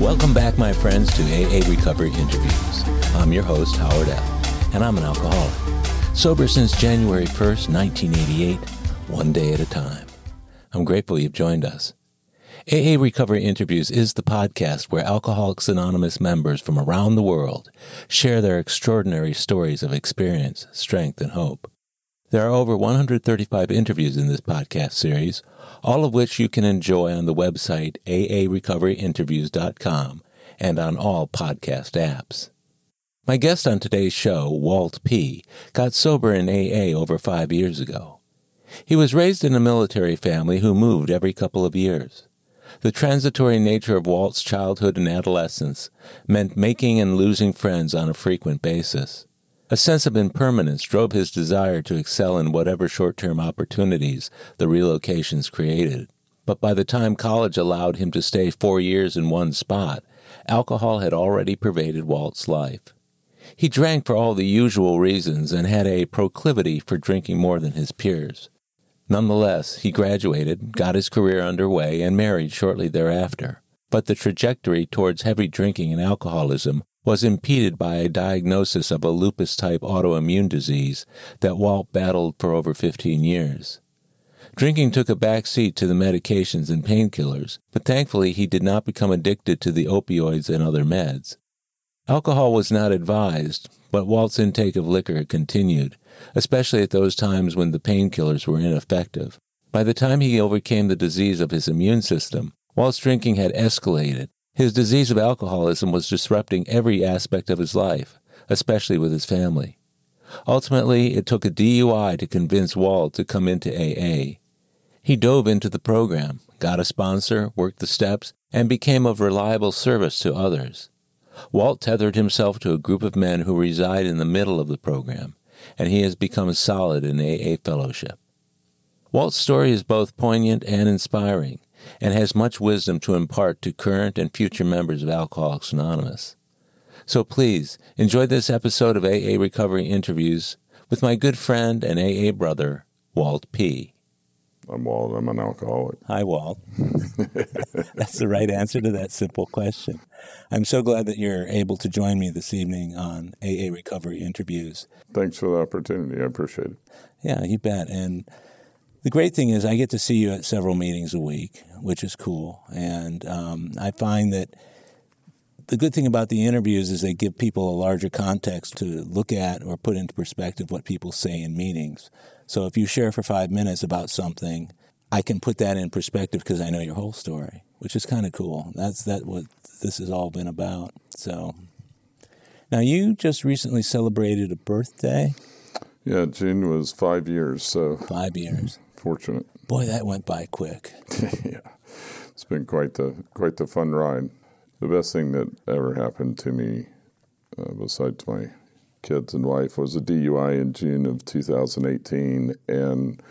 Welcome back, my friends, to AA Recovery Interviews. I'm your host, Howard L., and I'm an alcoholic. Sober since January 1st, 1988, one day at a time. I'm grateful you've joined us. AA Recovery Interviews is the podcast where Alcoholics Anonymous members from around the world share their extraordinary stories of experience, strength, and hope. There are over 135 interviews in this podcast series, all of which you can enjoy on the website aarecoveryinterviews.com and on all podcast apps. My guest on today's show, Walt P., got sober in AA over five years ago. He was raised in a military family who moved every couple of years. The transitory nature of Walt's childhood and adolescence meant making and losing friends on a frequent basis. A sense of impermanence drove his desire to excel in whatever short term opportunities the relocations created. But by the time college allowed him to stay four years in one spot, alcohol had already pervaded Walt's life. He drank for all the usual reasons and had a proclivity for drinking more than his peers. Nonetheless, he graduated, got his career underway, and married shortly thereafter. But the trajectory towards heavy drinking and alcoholism was impeded by a diagnosis of a lupus type autoimmune disease that Walt battled for over 15 years. Drinking took a back seat to the medications and painkillers, but thankfully he did not become addicted to the opioids and other meds. Alcohol was not advised, but Walt's intake of liquor continued, especially at those times when the painkillers were ineffective. By the time he overcame the disease of his immune system, Walt's drinking had escalated, his disease of alcoholism was disrupting every aspect of his life, especially with his family. Ultimately, it took a DUI to convince Walt to come into AA. He dove into the program, got a sponsor, worked the steps, and became of reliable service to others. Walt tethered himself to a group of men who reside in the middle of the program, and he has become solid in AA fellowship. Walt's story is both poignant and inspiring and has much wisdom to impart to current and future members of Alcoholics Anonymous. So please enjoy this episode of AA Recovery Interviews with my good friend and AA brother, Walt P. I'm Walt. I'm an alcoholic. Hi, Walt. That's the right answer to that simple question. I'm so glad that you're able to join me this evening on AA Recovery Interviews. Thanks for the opportunity. I appreciate it. Yeah, you bet. And the great thing is, I get to see you at several meetings a week, which is cool. And um, I find that the good thing about the interviews is they give people a larger context to look at or put into perspective what people say in meetings. So if you share for five minutes about something, I can put that in perspective because I know your whole story, which is kind of cool. That's that what this has all been about. So now you just recently celebrated a birthday. Yeah, June was five years. So five years fortunate. Boy, that went by quick. yeah, it's been quite the quite the fun ride. The best thing that ever happened to me, uh, besides my kids and wife, was a DUI in June of 2018, and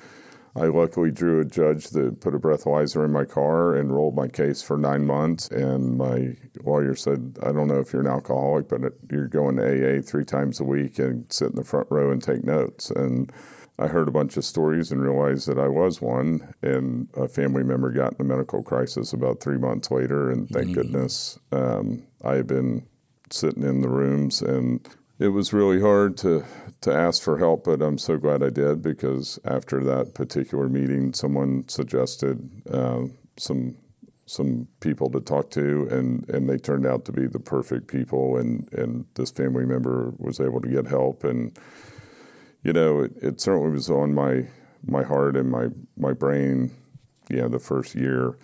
I luckily drew a judge that put a breathalyzer in my car and rolled my case for nine months. And my lawyer said, I don't know if you're an alcoholic, but you're going to AA three times a week and sit in the front row and take notes. And I heard a bunch of stories and realized that I was one. And a family member got in a medical crisis about three months later. And thank mm-hmm. goodness um, I had been sitting in the rooms. And it was really hard to, to ask for help, but I'm so glad I did because after that particular meeting, someone suggested uh, some some people to talk to, and, and they turned out to be the perfect people. And, and this family member was able to get help. And you know, it, it certainly was on my my heart and my my brain, you know, the first year.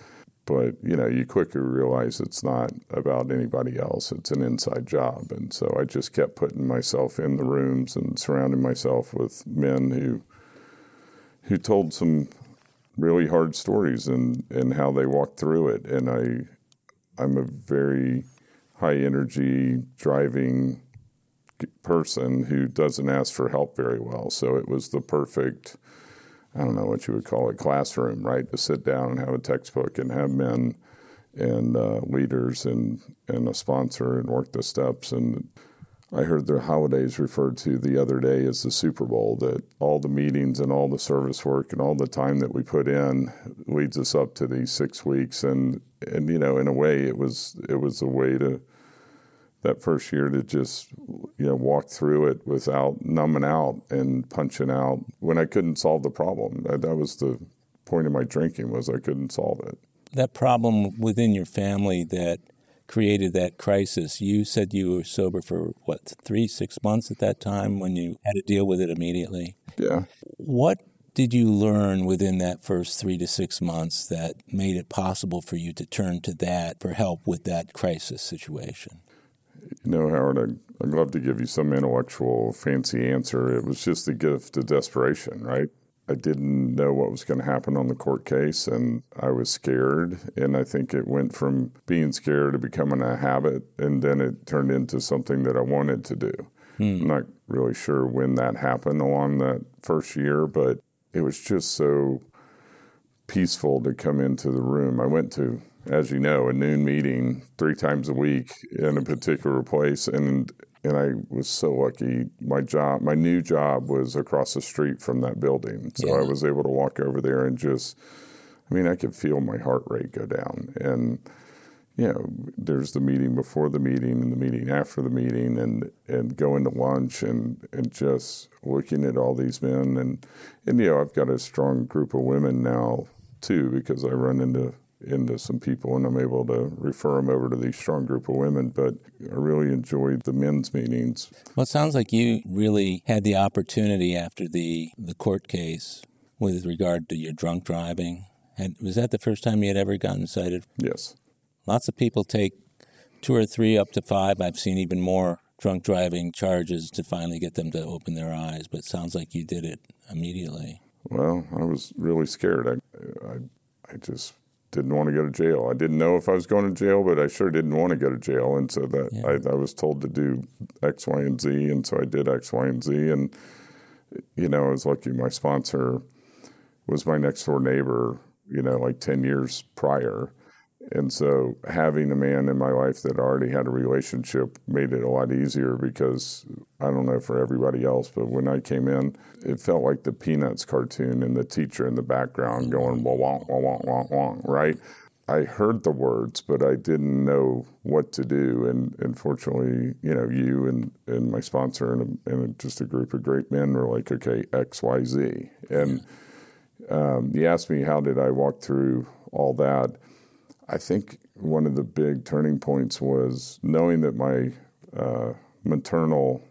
But you know, you quickly realize it's not about anybody else; it's an inside job. And so I just kept putting myself in the rooms and surrounding myself with men who who told some really hard stories and and how they walked through it. And I I'm a very high energy driving person who doesn't ask for help very well. So it was the perfect, I don't know what you would call it, classroom, right? To sit down and have a textbook and have men and uh, leaders and, and a sponsor and work the steps. And I heard the holidays referred to the other day as the Super Bowl, that all the meetings and all the service work and all the time that we put in leads us up to these six weeks. And, and you know, in a way, it was, it was a way to, that first year to just, you know, walk through it without numbing out and punching out when I couldn't solve the problem. That, that was the point of my drinking was I couldn't solve it. That problem within your family that created that crisis. You said you were sober for what, three, six months at that time when you had to deal with it immediately? Yeah. What did you learn within that first three to six months that made it possible for you to turn to that for help with that crisis situation? You know, Howard, I'd, I'd love to give you some intellectual fancy answer. It was just the gift of desperation, right? I didn't know what was going to happen on the court case, and I was scared. And I think it went from being scared to becoming a habit, and then it turned into something that I wanted to do. Hmm. I'm not really sure when that happened along that first year, but it was just so peaceful to come into the room. I went to, as you know, a noon meeting three times a week in a particular place, and and I was so lucky. My job, my new job, was across the street from that building, so yeah. I was able to walk over there and just. I mean, I could feel my heart rate go down, and you know, there's the meeting before the meeting and the meeting after the meeting, and and going to lunch and and just looking at all these men, and and you know, I've got a strong group of women now too because I run into into some people and I'm able to refer them over to these strong group of women. But I really enjoyed the men's meetings. Well, it sounds like you really had the opportunity after the, the court case with regard to your drunk driving. And was that the first time you had ever gotten cited? Yes. Lots of people take two or three up to five. I've seen even more drunk driving charges to finally get them to open their eyes, but it sounds like you did it immediately. Well, I was really scared. I, I, I just didn't want to go to jail. I didn't know if I was going to jail, but I sure didn't want to go to jail. And so that yeah. I, I, was told to do X, Y, and Z, and so I did X, Y, and Z. And you know, I was lucky. My sponsor was my next door neighbor. You know, like ten years prior, and so having a man in my life that already had a relationship made it a lot easier because I don't know for everybody else, but when I came in, it felt like the Peanuts cartoon and the teacher in the background going wah wah wah wah wah wah, right? I heard the words, but I didn't know what to do. And, unfortunately, you know, you and, and my sponsor and, a, and just a group of great men were like, okay, X, Y, Z. And um, he asked me, how did I walk through all that? I think one of the big turning points was knowing that my uh, maternal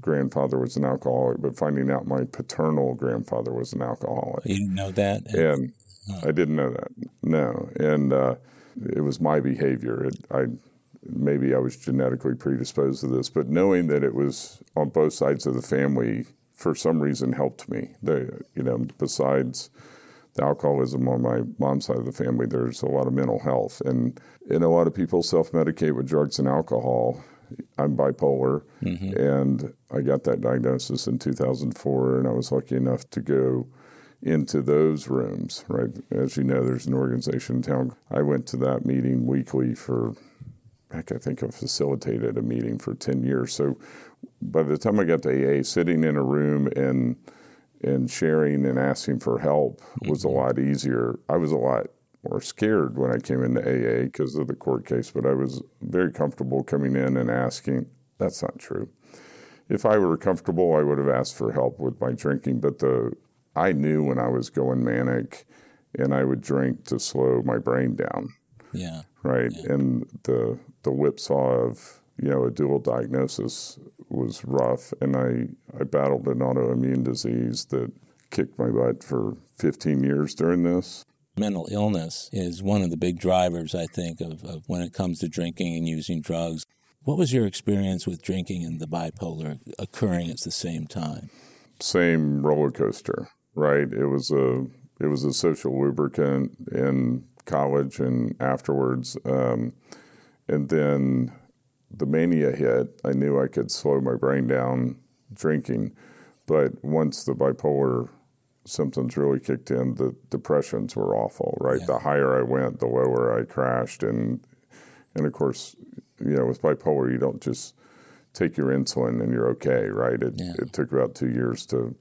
grandfather was an alcoholic, but finding out my paternal grandfather was an alcoholic. You didn't know that? And oh. I didn't know that. No. And uh, it was my behavior. It, I maybe I was genetically predisposed to this, but knowing that it was on both sides of the family for some reason helped me. They, you know, besides the alcoholism on my mom's side of the family, there's a lot of mental health. And, and a lot of people self medicate with drugs and alcohol. I'm bipolar, mm-hmm. and I got that diagnosis in 2004, and I was lucky enough to go into those rooms, right? As you know, there's an organization in town. I went to that meeting weekly for, heck, I think I facilitated a meeting for 10 years. So by the time I got to AA, sitting in a room and and sharing and asking for help was a mm-hmm. lot easier. I was a lot more scared when I came into AA because of the court case, but I was very comfortable coming in and asking. That's not true. If I were comfortable, I would have asked for help with my drinking, but the I knew when I was going manic and I would drink to slow my brain down. Yeah. Right. Yeah. And the the whipsaw of, you know, a dual diagnosis was rough, and I, I battled an autoimmune disease that kicked my butt for 15 years during this. Mental illness is one of the big drivers, I think, of, of when it comes to drinking and using drugs. What was your experience with drinking and the bipolar occurring at the same time? Same roller coaster, right? It was a it was a social lubricant in college and afterwards, um, and then the mania hit, I knew I could slow my brain down drinking. But once the bipolar symptoms really kicked in, the depressions were awful, right? Yeah. The higher I went, the lower I crashed. And, and of course, you know, with bipolar, you don't just take your insulin and you're okay, right? It, Yeah. it took about two years to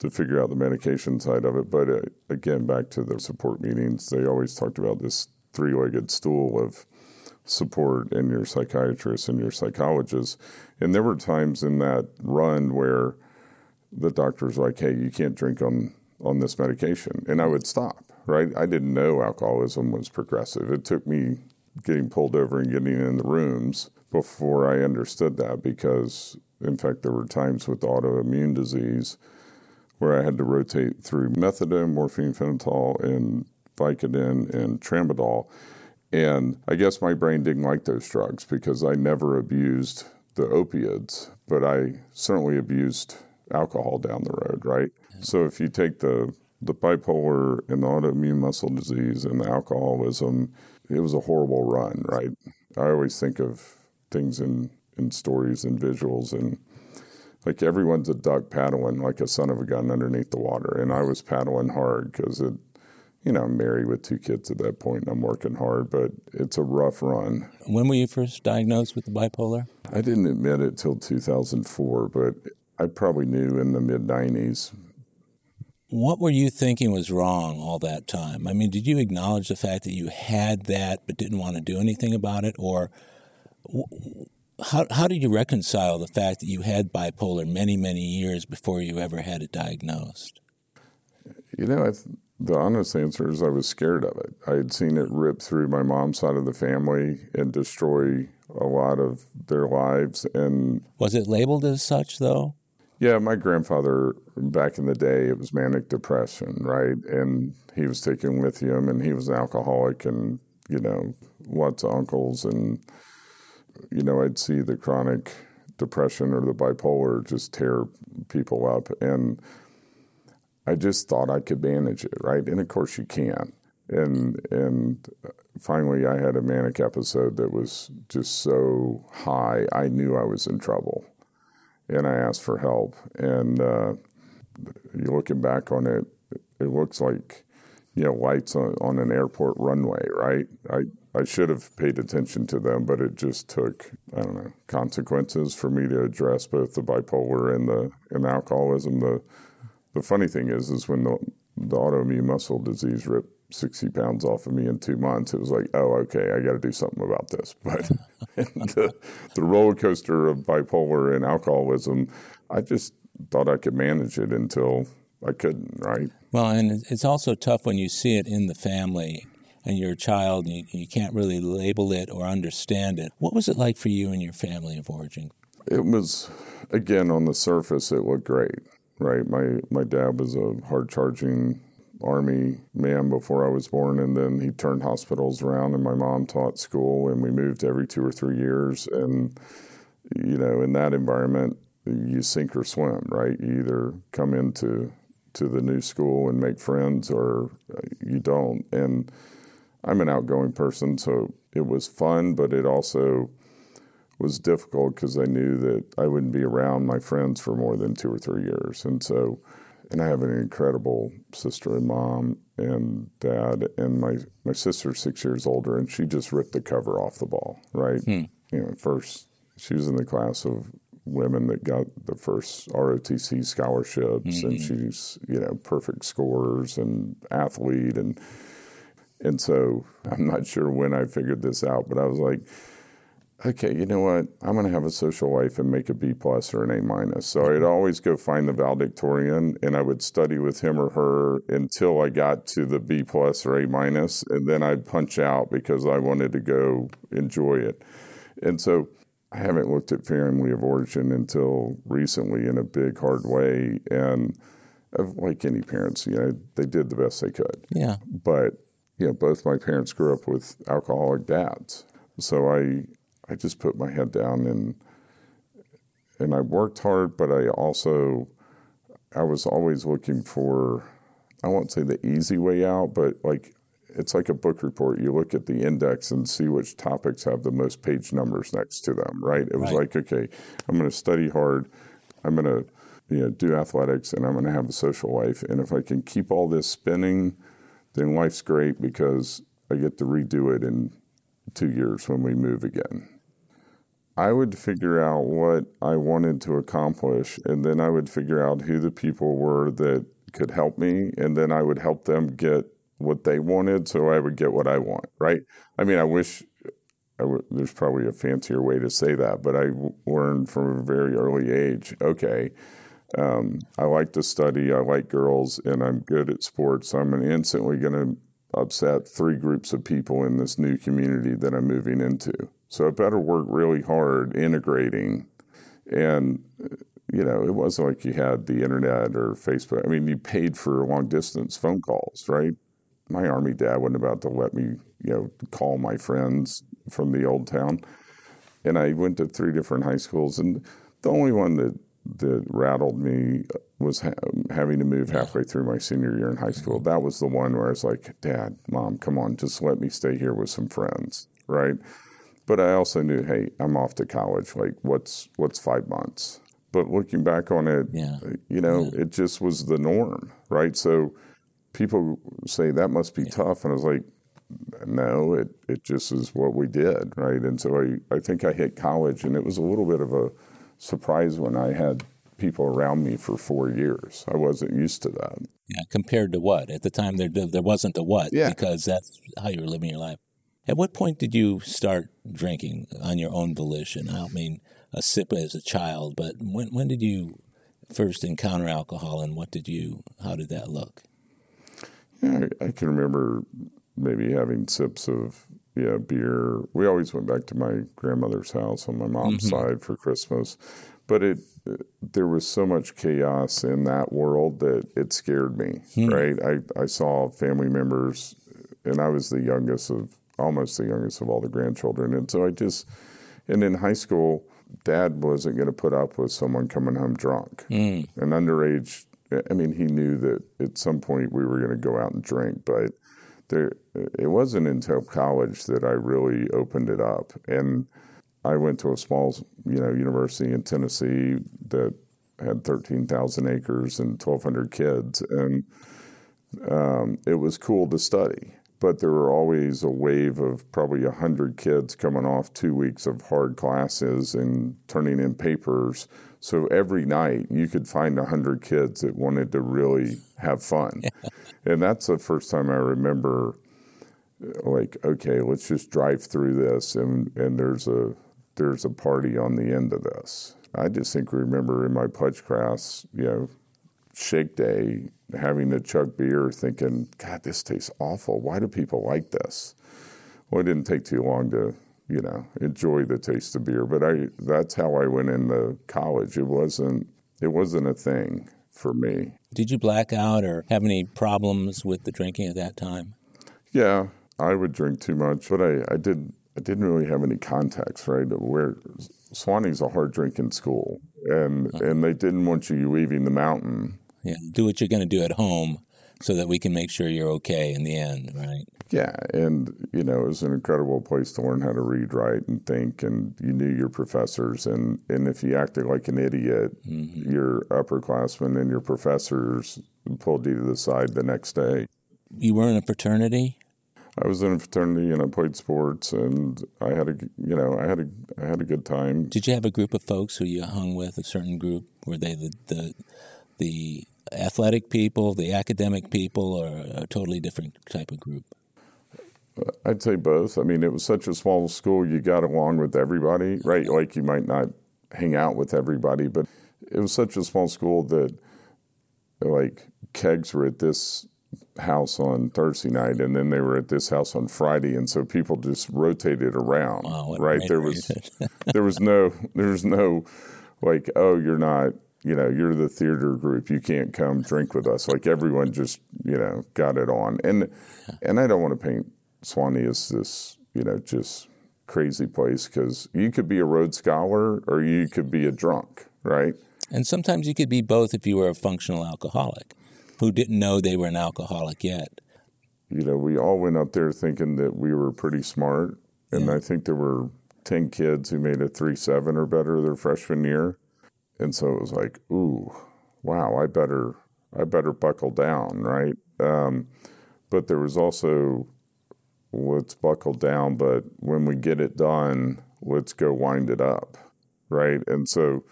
to figure out the medication side of it. But uh, again, back to the support meetings, they always talked about this three legged stool of support and your psychiatrist and your psychologist. And there were times in that run where the doctor's like, "Hey, you can't drink on on this medication," and I would stop. Right? I didn't know alcoholism was progressive. It took me getting pulled over and getting in the rooms before I understood that. Because, in fact, there were times with autoimmune disease where I had to rotate through methadone, morphine, phenol, and Vicodin and tramadol. And I guess my brain didn't like those drugs because I never abused the opiates, but I certainly abused alcohol down the road, right? So if you take the the bipolar and the autoimmune muscle disease and the alcoholism, it was a horrible run, right? I always think of things in, in stories and visuals and like everyone's a duck paddling like a son of a gun underneath the water. And I was paddling hard because it, you know, I'm married with two kids at that point and I'm working hard, but it's a rough run. When were you first diagnosed with the bipolar? I didn't admit it till 2004, but I probably knew in the mid 90s. What were you thinking was wrong all that time? I mean, did you acknowledge the fact that you had that but didn't want to do anything about it? Or how, how did you reconcile the fact that you had bipolar many, many years before you ever had it diagnosed? You know, I th- the honest answer is I was scared of it. I had seen it rip through my mom's side of the family and destroy a lot of their lives. And Was it labeled as such, though? yeah, my grandfather back in the day, it was manic depression, right? And he was taking lithium and he was an alcoholic and, you know, lots of uncles. And, you know, I'd see the chronic depression or the bipolar just tear people up. And I just thought I could manage it, right? And of course you can. And and finally, I had a manic episode that was just so high, I knew I was in trouble, and I asked for help. And uh, looking back on it, it looks like you know lights on, on an airport runway, right? I I should have paid attention to them, but it just took I don't know consequences for me to address both the bipolar and the and alcoholism. The the funny thing is, is when the, the autoimmune muscle disease ripped 60 pounds off of me in two months, it was like, oh, okay, I got to do something about this. But the, the roller coaster of bipolar and alcoholism, I just thought I could manage it until I couldn't, right? Well, and it's also tough when you see it in the family and you're a child and you, you can't really label it or understand it. What was it like for you and your family of origin? It was, again, on the surface, it looked great, right? My, my dad was a hard charging army man before I was born, and then he turned hospitals around, and my mom taught school, and we moved every two or three years. And, you know, in that environment, you sink or swim, right? You either come into to the new school and make friends or uh, you don't. And I'm an outgoing person, so it was fun, but it also was difficult because I knew that I wouldn't be around my friends for more than two or three years. And so, and I have an incredible sister and mom and dad, and my, my sister's six years older, and she just ripped the cover off the ball, right? Hmm. You know, first, she was in the class of women that got the first ROTC scholarships, and hmm. she's, you know, perfect scorers and athlete. And, and so I'm not sure when I figured this out, but I was like, okay, you know what? I'm going to have a social life and make a B plus or an A minus. So I'd always go find the valedictorian and I would study with him or her until I got to the B plus or A minus, and then I'd punch out because I wanted to go enjoy it. And so I haven't looked at family of origin until recently in a big hard way, and like any parents, you know, they did the best they could Yeah. but you know both my parents grew up with alcoholic dads so i i just put my head down and and i worked hard but i also i was always looking for i won't say the easy way out but like it's like a book report you look at the index and see which topics have the most page numbers next to them right it was Right. like okay i'm going to study hard i'm going to you know do athletics and i'm going to have a social life and if i can keep all this spinning then life's great because I get to redo it in two years when we move again. I would figure out what I wanted to accomplish, and then I would figure out who the people were that could help me, and then I would help them get what they wanted, so I would get what I want. Right? I mean, I wish I w- there's probably a fancier way to say that, but I w- learned from a very early age. Okay, um, I like to study, I like girls, and I'm good at sports. So I'm instantly going to upset three groups of people in this new community that I'm moving into. So I better work really hard integrating. And, you know, it wasn't like you had the internet or Facebook. I mean, you paid for long distance phone calls, right? My army dad wasn't about to let me, you know, call my friends from the old town. And I went to three different high schools. And the only one that, that rattled me was ha- having to move halfway through my senior year in high school. Mm-hmm. That was the one where I was like, Dad, Mom, come on, just let me stay here with some friends, right? But I also knew, hey, I'm off to college. Like, what's what's five months? But looking back on it, Yeah. you know, it just was the norm, right? So people say that must be tough, and I was like, no, it it just is what we did, right? And so I I think I hit college, and it was a little bit of a surprise when I had people around me for four years. I wasn't used to that. Yeah, compared to what? At the time, there there wasn't a what Yeah. because that's how you were living your life. At what point did you start drinking on your own volition? I don't mean a sip as a child, but when when did you first encounter alcohol, and what did you? How did that look? Yeah, I, I can remember maybe having sips of yeah beer. We always went back to my grandmother's house on my mom's mm-hmm. side for Christmas, but it there was so much chaos in that world that it scared me. Hmm. Right, I I saw family members, and I was the youngest of almost the youngest of all the grandchildren, and so I just and in high school. Dad wasn't going to put up with someone coming home drunk. An underage I mean, he knew that at some point we were going to go out and drink, but there, it wasn't until college that I really opened it up. And I went to a small, you know, university in Tennessee that had 13,000 acres and 1,200 kids, and um, it was cool to study. But there were always a wave of probably 100 kids coming off two weeks of hard classes and turning in papers. So every night you could find 100 kids that wanted to really have fun. and that's the first time I remember, like, okay, let's just drive through this, and, and there's a there's a party on the end of this. I just think remember in my pledge class, you know, shake day, having a chug beer, thinking, God, this tastes awful. Why do people like this? Well, it didn't take too long to, you know, enjoy the taste of beer. But I that's how I went into college. It wasn't it wasn't a thing for me. Did you black out or have any problems with the drinking at that time? Yeah, I would drink too much, but I, I did I didn't really have any contacts, right? Where Sewanee's a hard drinking school, and uh-huh. and they didn't want you leaving the mountain. Yeah, do what you're going to do at home so that we can make sure you're okay in the end, right? Yeah, and you know it was an incredible place to learn how to read, write, and think, and you knew your professors, and and if you acted like an idiot, mm-hmm. your upperclassmen and your professors pulled you to the side the next day. You were in a fraternity. I was in a fraternity and I played sports, and I had a you know I had a I had a good time. Did you have a group of folks who you hung with? A certain group? Were they the the, the athletic people, the academic people, or a totally different type of group? I'd say both. I mean, it was such a small school, you got along with everybody, right? Like you might not hang out with everybody, but it was such a small school that like kegs were at this house on Thursday night and then they were at this house on Friday and so people just rotated around. Wow, right? There was there was no there was no like, oh, you're not you know, you're the theater group. You can't come drink with us. Like everyone just, you know, got it on. And and I don't want to paint Sewanee as this, you know, just crazy place because you could be a Rhodes Scholar or you could be a drunk, right? And sometimes you could be both if you were a functional alcoholic who didn't know they were an alcoholic yet. You know, we all went up there thinking that we were pretty smart, and I think there were ten kids who made a three seven or better their freshman year, and so it was like, ooh, wow, I better, I better buckle down, right? Um, but there was also let's buckle down, but when we get it done, let's go wind it up, right? And so,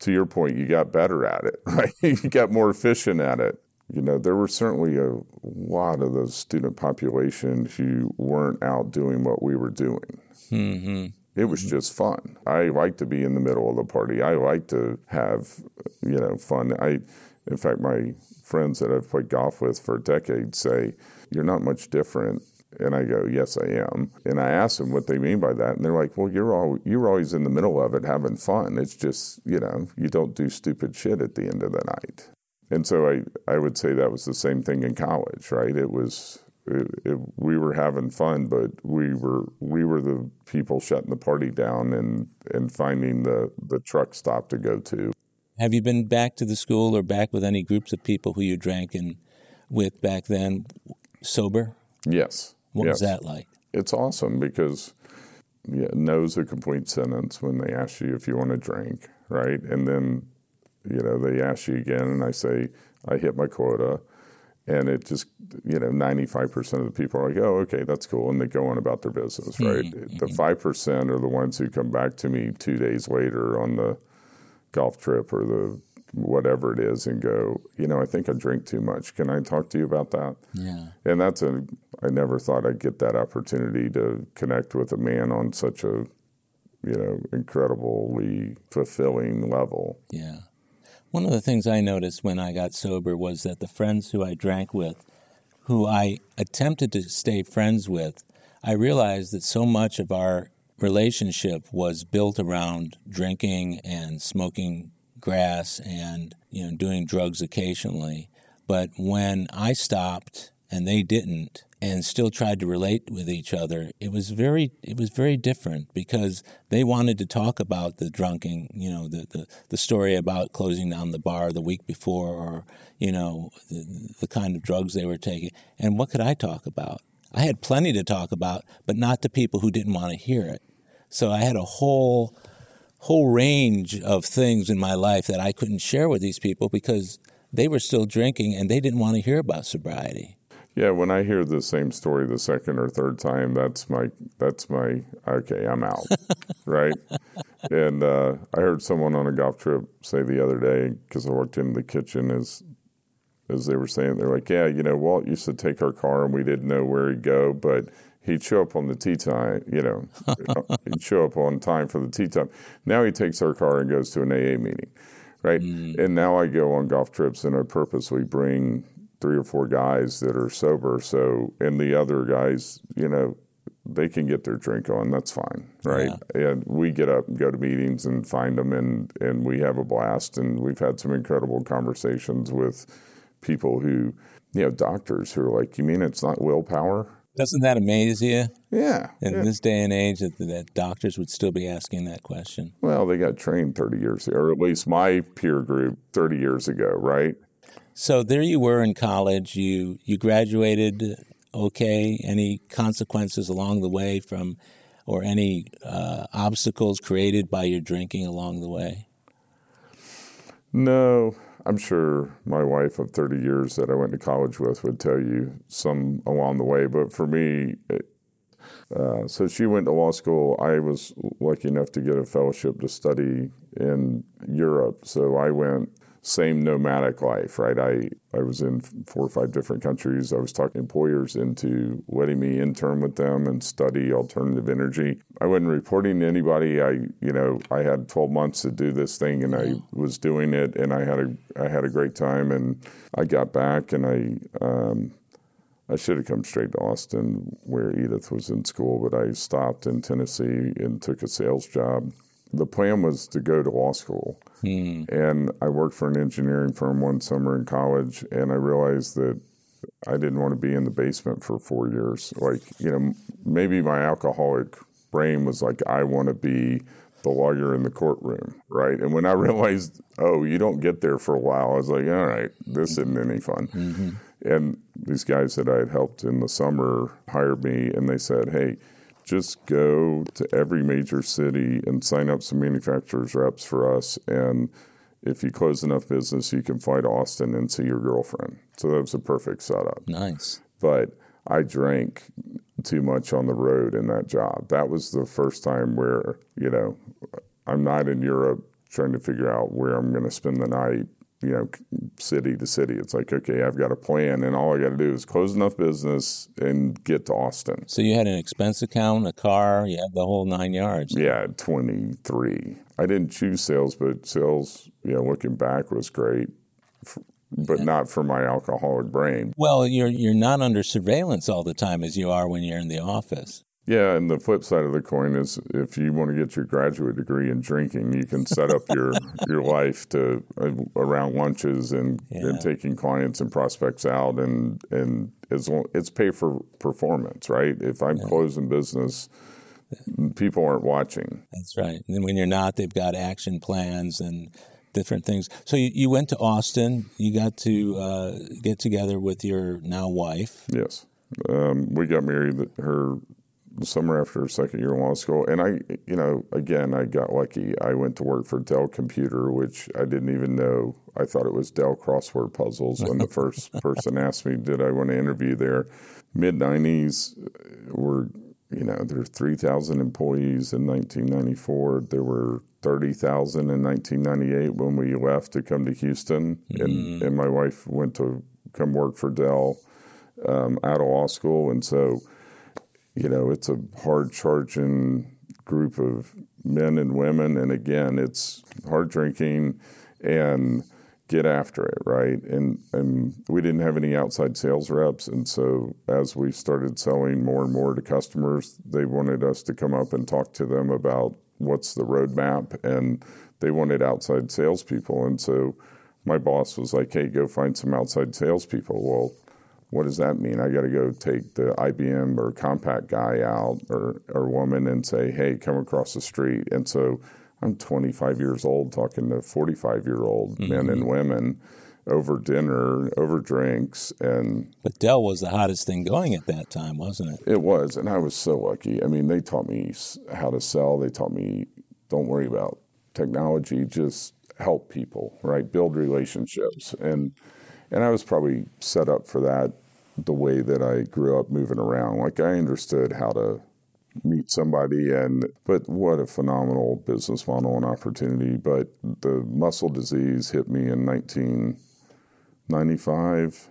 to your point, you got better at it, right? you got more efficient at it. You know, there were certainly a lot of the student population who weren't out doing what we were doing. Mm-hmm. It was mm-hmm. just fun. I like to be in the middle of the party. I like to have, you know, fun. I, in fact, my friends that I've played golf with for decades say, "You're not much different." And I go, "Yes, I am." And I ask them what they mean by that, and they're like, "Well, you're all you're always in the middle of it, having fun. It's just, you know, you don't do stupid shit at the end of the night." And so I, I would say that was the same thing in college, right? It was it, it, we were having fun, but we were we were the people shutting the party down and and finding the the truck stop to go to. Have you been back to the school or back with any groups of people who you drank in with back then, sober? Yes. What yes. was that like? It's awesome because yeah, no's a complete sentence when they ask you if you want to drink, right? And then you know they ask you again, and I say I hit my quota and it just you know 95% of the people are like oh okay that's cool and they go on about their business right? mm-hmm. the 5% are the ones who come back to me two days later on the golf trip or the whatever it is and go you know i think i drink too much. Can i talk to you about that? Yeah. And that's a i never thought i'd get that opportunity to connect with a man on such a you know incredibly fulfilling level. Yeah one of the things I noticed when I got sober was that the friends who I drank with, who I attempted to stay friends with, I realized that so much of our relationship was built around drinking and smoking grass and you know doing drugs occasionally. But when I stopped and they didn't, and still tried to relate with each other, it was very it was very different because they wanted to talk about the drunking, you know, the, the, the story about closing down the bar the week before or, you know, the, the kind of drugs they were taking. And what could I talk about? I had plenty to talk about, but not to people who didn't want to hear it. So I had a whole whole range of things in my life that I couldn't share with these people because they were still drinking and they didn't want to hear about sobriety. Yeah, when I hear the same story the second or third time, that's my that's my okay, I'm out, right? And uh, I heard someone on a golf trip say the other day because I walked in the kitchen as as they were saying, they're like, yeah, you know, Walt used to take our car and we didn't know where he'd go, but he'd show up on the tee time, you know, he'd show up on time for the tee time. Now he takes our car and goes to an AA meeting, right? Mm. And now I go on golf trips and I purposely bring three or four guys that are sober. So, and the other guys, you know, they can get their drink on. That's fine, right? Yeah. And we get up and go to meetings and find them, and and we have a blast. And we've had some incredible conversations with people who, you know, doctors who are like, "You mean it's not willpower?" Doesn't that amaze you? Yeah. In yeah. this day and age, that, that doctors would still be asking that question. Well, they got trained 30 years ago, or at least my peer group 30 years ago, right? So there you were in college. You you graduated. Okay. Any consequences along the way from, or any uh, obstacles created by your drinking along the way? No, I'm sure my wife of 30 years that I went to college with would tell you some along the way. But for me, it, uh, so she went to law school. I was lucky enough to get a fellowship to study in Europe. So I went same nomadic life, right? I, I was in four or five different countries. I was talking employers into letting me intern with them and study alternative energy. I wasn't reporting to anybody. I, you know, I had 12 months to do this thing and I was doing it and I had a, I had a great time and I got back and I, um, I should have come straight to Austin where Edith was in school, but I stopped in Tennessee and took a sales job the plan was to go to law school. Hmm. And I worked for an engineering firm one summer in college, and I realized that I didn't want to be in the basement for four years. Like, you know, maybe my alcoholic brain was like, I want to be the lawyer in the courtroom, right? And when I realized, oh, you don't get there for a while, I was like, all right, this isn't any fun. Mm-hmm. And these guys that I had helped in the summer hired me, and they said, hey, just go to every major city and sign up some manufacturers reps for us. And if you close enough business, you can fly to Austin and see your girlfriend. So that was a perfect setup. Nice. But I drank too much on the road in that job. That was the first time where, you know, I'm not in Europe trying to figure out where I'm going to spend the night, you know, city to city. It's like, okay, I've got a plan, and all I got to do is close enough business and get to Austin. So you had an expense account, a car, you had the whole nine yards. Yeah, 23. I didn't choose sales, but sales, you know, looking back was great, but not for my alcoholic brain. Well, you're you're not under surveillance all the time as you are when you're in the office. Yeah, and the flip side of the coin is if you want to get your graduate degree in drinking, you can set up your your life to uh, around lunches and, Yeah. and taking clients and prospects out, and and it's it's pay for performance, right? If I'm closing business, people aren't watching. That's right. And when you're not, they've got action plans and different things. So you, you went to Austin. You got to uh, get together with your now wife. Yes, um, we got married her summer after second year in law school, and I, you know, again, I got lucky. I went to work for Dell Computer, which I didn't even know. I thought it was Dell Crossword Puzzles when the first person asked me, "Did I want to interview there?" Mid '90s were, you know, there were 3,000 employees in 1994. There were 30,000 in 1998 when we left to come to Houston, and and my wife went to come work for Dell um, out of law school, and so you know it's a hard charging group of men and women, and again, it's hard drinking and get after it, right? And and we didn't have any outside sales reps, and so as we started selling more and more to customers, they wanted us to come up and talk to them about what's the roadmap, and they wanted outside salespeople, and so my boss was like, "Hey, go find some outside salespeople." Well, what does that mean? I got to go take the IBM or Compaq guy out or or woman and say, "Hey, come across the street." And so I'm 25 years old talking to 45 year old men and mm-hmm. women over dinner, over drinks, and But Dell was the hottest thing going at that time, wasn't it? it was, and I was so lucky. I mean, they taught me how to sell. They taught me don't worry about technology, just help people, right? Build relationships, and and I was probably set up for that the way that I grew up moving around. Like I understood how to meet somebody and but what a phenomenal business model and opportunity but the muscle disease hit me in 1995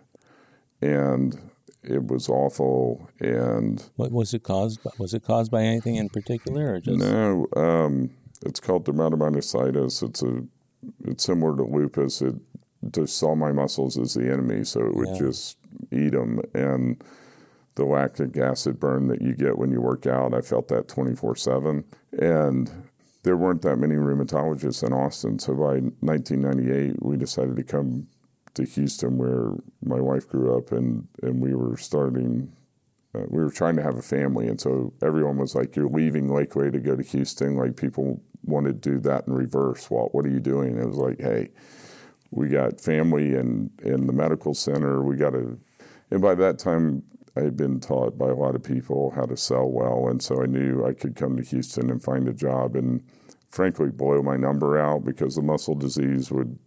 and it was awful and What was it caused? By? Was it caused by anything in particular, or just No, um, it's called dermatomyositis. It's a it's similar to lupus. It just saw my muscles as the enemy, so it would Yeah. just eat them. And the lactic acid burn that you get when you work out, I felt that twenty four seven. And there weren't that many rheumatologists in Austin, so by 1998, we decided to come to Houston, where my wife grew up, and and we were starting uh, we were trying to have a family, and so everyone was like, "You're leaving Lakeway to go to Houston." Like people wanted to do that in reverse. Walt, what are you doing? It was like, "Hey, we got family and in the medical center. We got to." And by that time, I had been taught by a lot of people how to sell well, and so I knew I could come to Houston and find a job, and frankly, blow my number out because the muscle disease would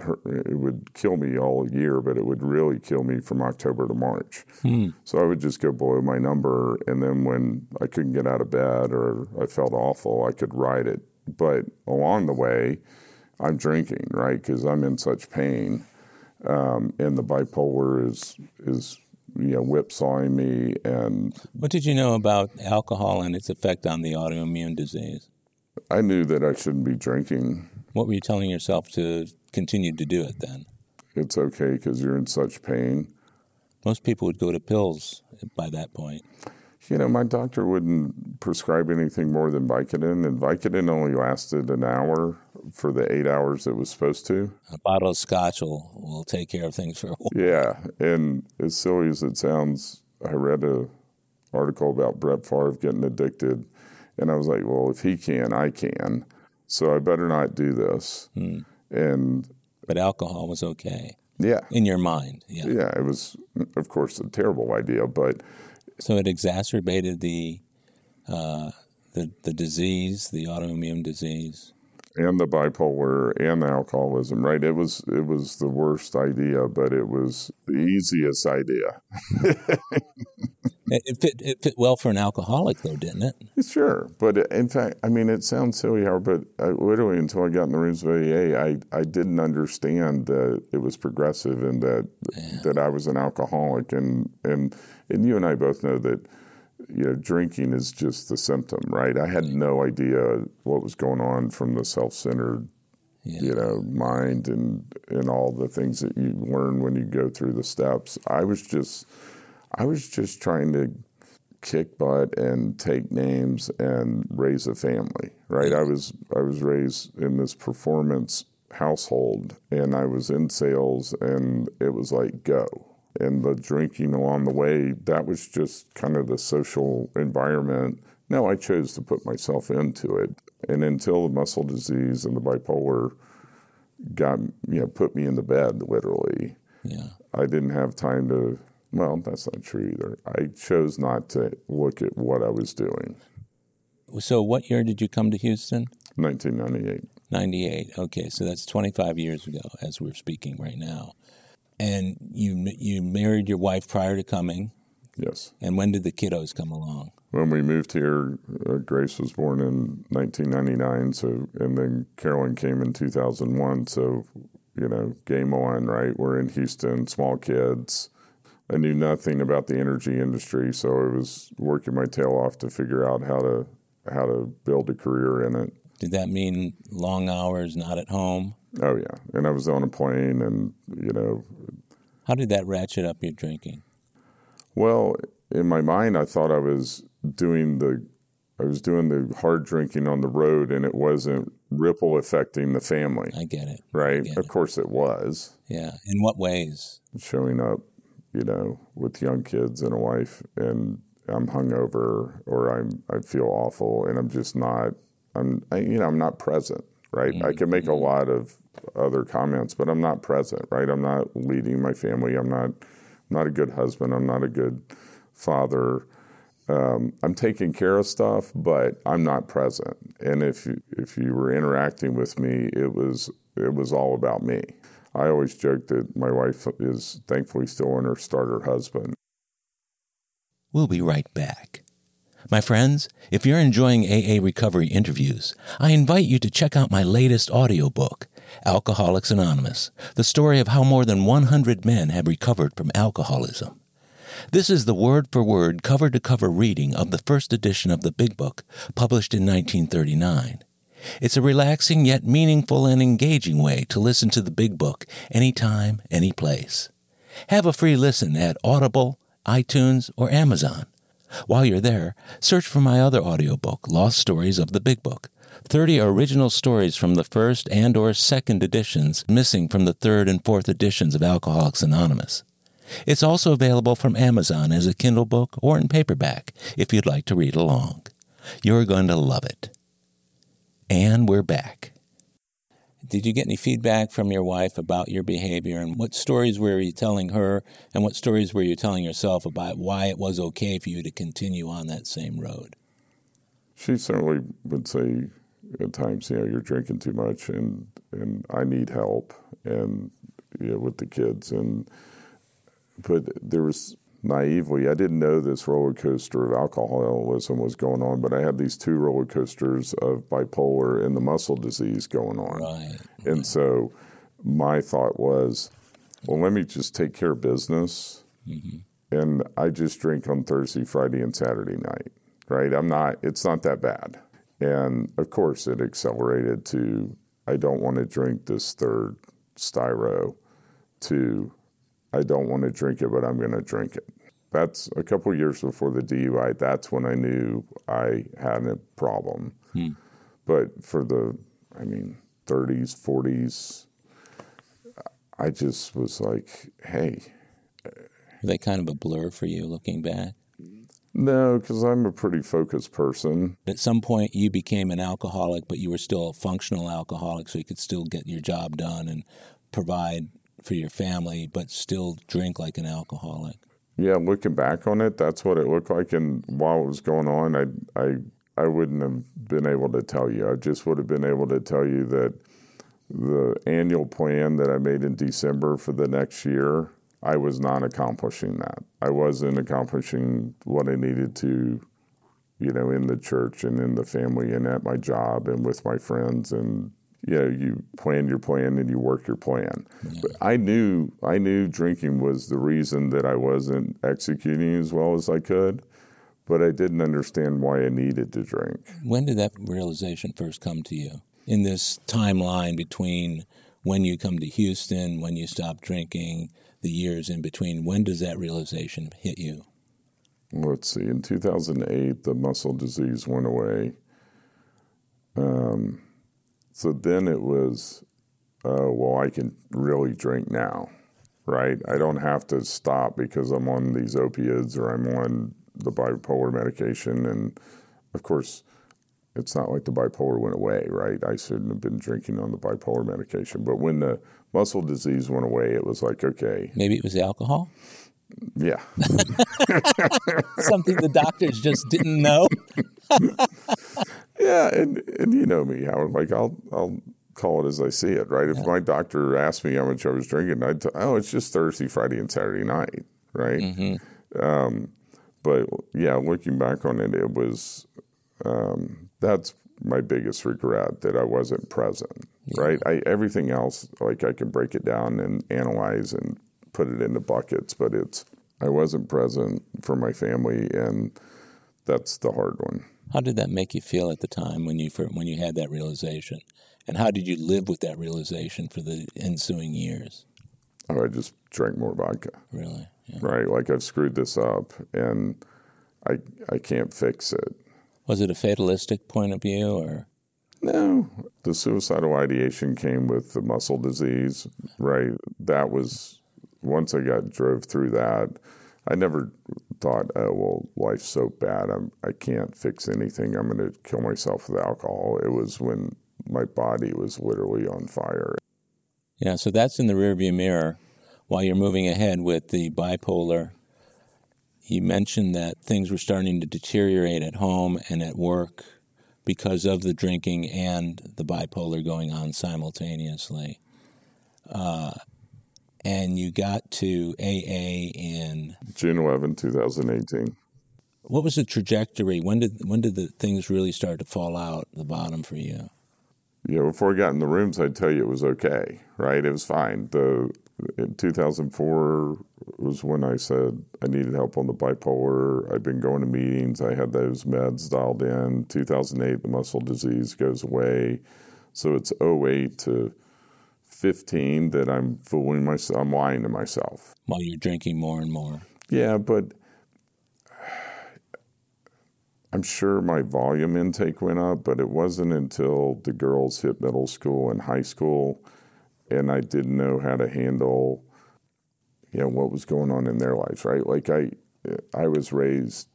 hurt, it would kill me all year, but it would really kill me from October to March. Hmm. So I would just go below my number, and then when I couldn't get out of bed or I felt awful, I could ride it. But along the way, I'm drinking, right? Because I'm in such pain, um, and the bipolar is is you know whipsawing me, and what did you know about alcohol and its effect on the autoimmune disease? I knew that I shouldn't be drinking. What were you telling yourself to continue to do it then? It's okay because you're in such pain. Most people would go to pills by that point. You know, my doctor wouldn't prescribe anything more than Vicodin, and Vicodin only lasted an hour for the eight hours it was supposed to. A bottle of scotch will, will take care of things for a while. Yeah, and as silly as it sounds, I read a article about Brett Favre getting addicted, and I was like, well, if he can, I can. So I better not do this. Hmm. And But alcohol was okay yeah, in your mind. Yeah. yeah, it was, of course, a terrible idea, but So it exacerbated the uh, the the disease, the autoimmune disease. and the bipolar and the alcoholism. Right? It was it was the worst idea, but it was the easiest idea. it, fit it fit well for an alcoholic, though, didn't it? Sure, but uh, in fact, I mean, it sounds silly, Howard, but I, literally until I got in the rooms of AA, I I didn't understand that it was progressive and that yeah. that I was an alcoholic, and and and you and I both know that you know, drinking is just the symptom, right? I had no idea what was going on from the self-centered, yeah. you know, mind and and all the things that you learn when you go through the steps. I was just, I was just trying to kick butt and take names and raise a family, right? I was I was raised in this performance household, and I was in sales, and it was like go and the drinking along the way, that was just kind of the social environment. No, I chose to put myself into it. And until the muscle disease and the bipolar got, you know, put me in the bed literally, yeah. I didn't have time to, well, that's not true either. I chose not to look at what I was doing. So, what year did you come to Houston? 1998. 98. Okay, so that's 25 years ago as we're speaking right now and you you married your wife prior to coming. Yes. And when did the kiddos come along? When we moved here, uh, Grace was born in 1999. So, and then Carolyn came in 2001. So, you know, game on, right? We're in Houston, small kids. I knew nothing about the energy industry, so I was working my tail off to figure out how to how to build a career in it. Did that mean long hours, not at home? Oh yeah, and I was on a plane, and you know. How did that ratchet up your drinking? Well, in my mind, I thought I was doing the, I was doing the hard drinking on the road, and it wasn't ripple affecting the family. I get it. Right. Get of it. course, it was. Yeah. In what ways? Showing up, you know, with young kids and a wife, and I'm hungover, or I'm I feel awful, and I'm just not. I'm I, you know I'm not present right? Mm-hmm. I can make a mm-hmm. lot of other comments, but I'm not present, right? I'm not leading my family. I'm not not a good husband. I'm not a good father. Um, I'm taking care of stuff, but I'm not present. And if you, if you were interacting with me, it was it was all about me. I always joke that my wife is thankfully still in her starter husband. We'll be right back. My friends, if you're enjoying AA recovery interviews, I invite you to check out my latest audiobook, Alcoholics Anonymous, the story of how more than 100 men have recovered from alcoholism. This is the word for word, cover to cover reading of the first edition of the Big Book, published in 1939. It's a relaxing yet meaningful and engaging way to listen to the Big Book anytime, any place. Have a free listen at Audible, iTunes, or Amazon. While you're there, search for my other audiobook, Lost Stories of the Big Book. 30 original stories from the first and or second editions missing from the third and fourth editions of Alcoholics Anonymous. It's also available from Amazon as a Kindle book or in paperback if you'd like to read along. You're going to love it. And we're back. Did you get any feedback from your wife about your behavior and what stories were you telling her and what stories were you telling yourself about why it was okay for you to continue on that same road? She certainly would say at times, you know, you're drinking too much and and I need help and you know, with the kids and but there was naively, I didn't know this roller coaster of alcoholism was going on, but I had these two roller coasters of bipolar and the muscle disease going on. Right. And so my thought was, well, let me just take care of business. Mm-hmm. And I just drink on Thursday, Friday, and Saturday night, right? I'm not, it's not that bad. And of course, it accelerated to, I don't want to drink this third styro, to I don't want to drink it, but I'm going to drink it. That's a couple years before the DUI. That's when I knew I had a problem. Hmm. But for the, I mean, 30s, 40s, I just was like, hey. Were they kind of a blur for you looking back? No, because I'm a pretty focused person. At some point, you became an alcoholic, but you were still a functional alcoholic, so you could still get your job done and provide for your family, but still drink like an alcoholic. Yeah, looking back on it, that's what it looked like. And while it was going on, I I I wouldn't have been able to tell you. I just would have been able to tell you that the annual plan that I made in December for the next year, I was not accomplishing that. I wasn't accomplishing what I needed to, you know, in the church and in the family and at my job and with my friends and you know, you plan your plan and you work your plan. Yeah. But I knew I knew drinking was the reason that I wasn't executing as well as I could, but I didn't understand why I needed to drink. When did that realization first come to you? In this timeline between when you come to Houston, when you stop drinking, the years in between, when does that realization hit you? Let's see. In 2008, the muscle disease went away. Um, so then it was, uh, well, I can really drink now, right? I don't have to stop because I'm on these opiates or I'm on the bipolar medication. And of course, it's not like the bipolar went away, right? I shouldn't have been drinking on the bipolar medication. But when the muscle disease went away, it was like, okay. Maybe it was the alcohol? Yeah. Something the doctors just didn't know. Yeah, and and you know me, Howard. Like I'll I'll call it as I see it. Right. If yeah. my doctor asked me how much I was drinking, I'd t- oh, it's just Thursday, Friday, and Saturday night. Right. Mm-hmm. Um, but yeah, looking back on it, it was um, that's my biggest regret that I wasn't present. Yeah. Right. I everything else like I can break it down and analyze and put it into buckets, but it's I wasn't present for my family, and that's the hard one. How did that make you feel at the time when you when you had that realization, and how did you live with that realization for the ensuing years? Oh, I just drank more vodka. Really? Yeah. Right. Like I've screwed this up, and I I can't fix it. Was it a fatalistic point of view, or? No, the suicidal ideation came with the muscle disease. Right. That was once I got drove through that. I never thought, oh well, life's so bad, I'm I can't fix anything. I'm going to kill myself with alcohol. It was when my body was literally on fire. Yeah, so that's in the rearview mirror. While you're moving ahead with the bipolar, you mentioned that things were starting to deteriorate at home and at work because of the drinking and the bipolar going on simultaneously. Uh, and you got to AA in June 11, 2018. What was the trajectory? When did when did the things really start to fall out the bottom for you? Yeah, before I got in the rooms, I'd tell you it was okay, right? It was fine. The in 2004 was when I said I needed help on the bipolar. I'd been going to meetings. I had those meds dialed in. 2008, the muscle disease goes away. So it's 08 to 15 that I'm fooling myself, I'm lying to myself. While you're drinking more and more. Yeah, but I'm sure my volume intake went up, but it wasn't until the girls hit middle school and high school and I didn't know how to handle you know what was going on in their lives, right? Like I I was raised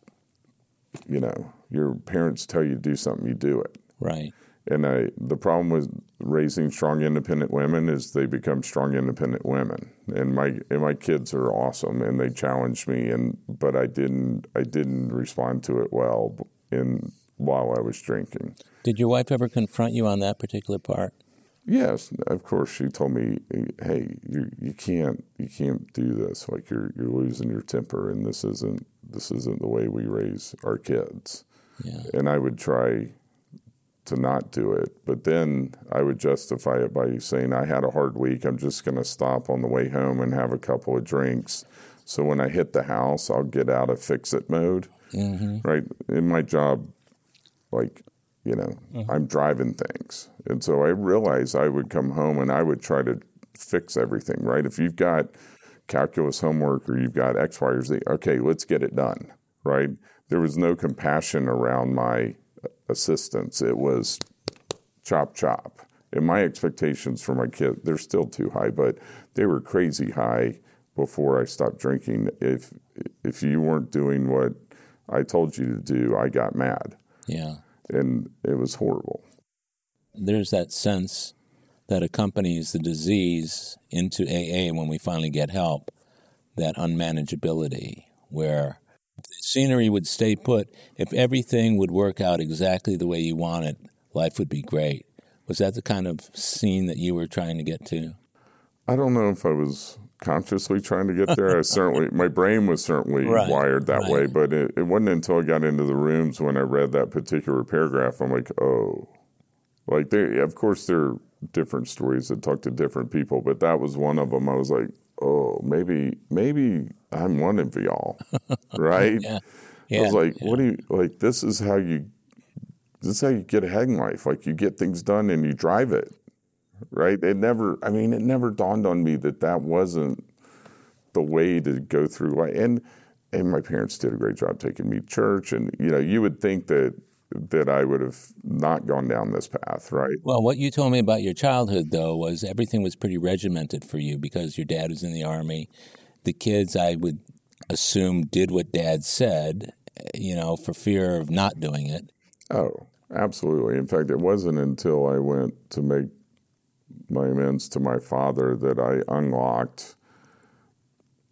you know, your parents tell you to do something, you do it. Right. And I, the problem with raising strong, independent women is they become strong, independent women. And my and my kids are awesome, and they challenged me, and but I didn't I didn't respond to it well in while I was drinking. Did your wife ever confront you on that particular part? Yes, of course. She told me, "Hey, you you can't you can't do this. Like you're you're losing your temper, and this isn't this isn't the way we raise our kids." Yeah. And I would try to not do it. But then I would justify it by saying I had a hard week. I'm just going to stop on the way home and have a couple of drinks. So when I hit the house, I'll get out of fix it mode. Mm-hmm. Right in my job, like you know, mm-hmm. I'm driving things, and so I realized I would come home and I would try to fix everything. Right, if you've got calculus homework or you've got X, Y, or Z, okay, let's get it done. Right, there was no compassion around my assistance. It was chop chop. And my expectations for my kid, they're still too high, but they were crazy high before I stopped drinking. If if you weren't doing what I told you to do, I got mad. Yeah. And it was horrible. There's that sense that accompanies the disease into AA when we finally get help, that unmanageability, where scenery would stay put, if everything would work out exactly the way you want it, life would be great. Was that the kind of scene that you were trying to get to? I don't know if I was consciously trying to get there. I certainly, my brain was certainly right, wired that right. way, but it, it wasn't until I got into the rooms when I read that particular paragraph, I'm like, oh, like they, of course, there are different stories that talk to different people, but that was one of them. I was like, oh, maybe, maybe I'm one of y'all, right? yeah. yeah. I was like, yeah. what do you like? This is how you, this is how you get ahead in life. Like you get things done and you drive it, right? It never, I mean, it never dawned on me that that wasn't the way to go through life. And and my parents did a great job taking me to church, and you know, you would think that that I would have not gone down this path, right? Well, what you told me about your childhood, though, was everything was pretty regimented for you because your dad was in the army. The kids, I would assume, did what dad said, you know, for fear of not doing it. Oh, absolutely. In fact, it wasn't until I went to make my amends to my father that I unlocked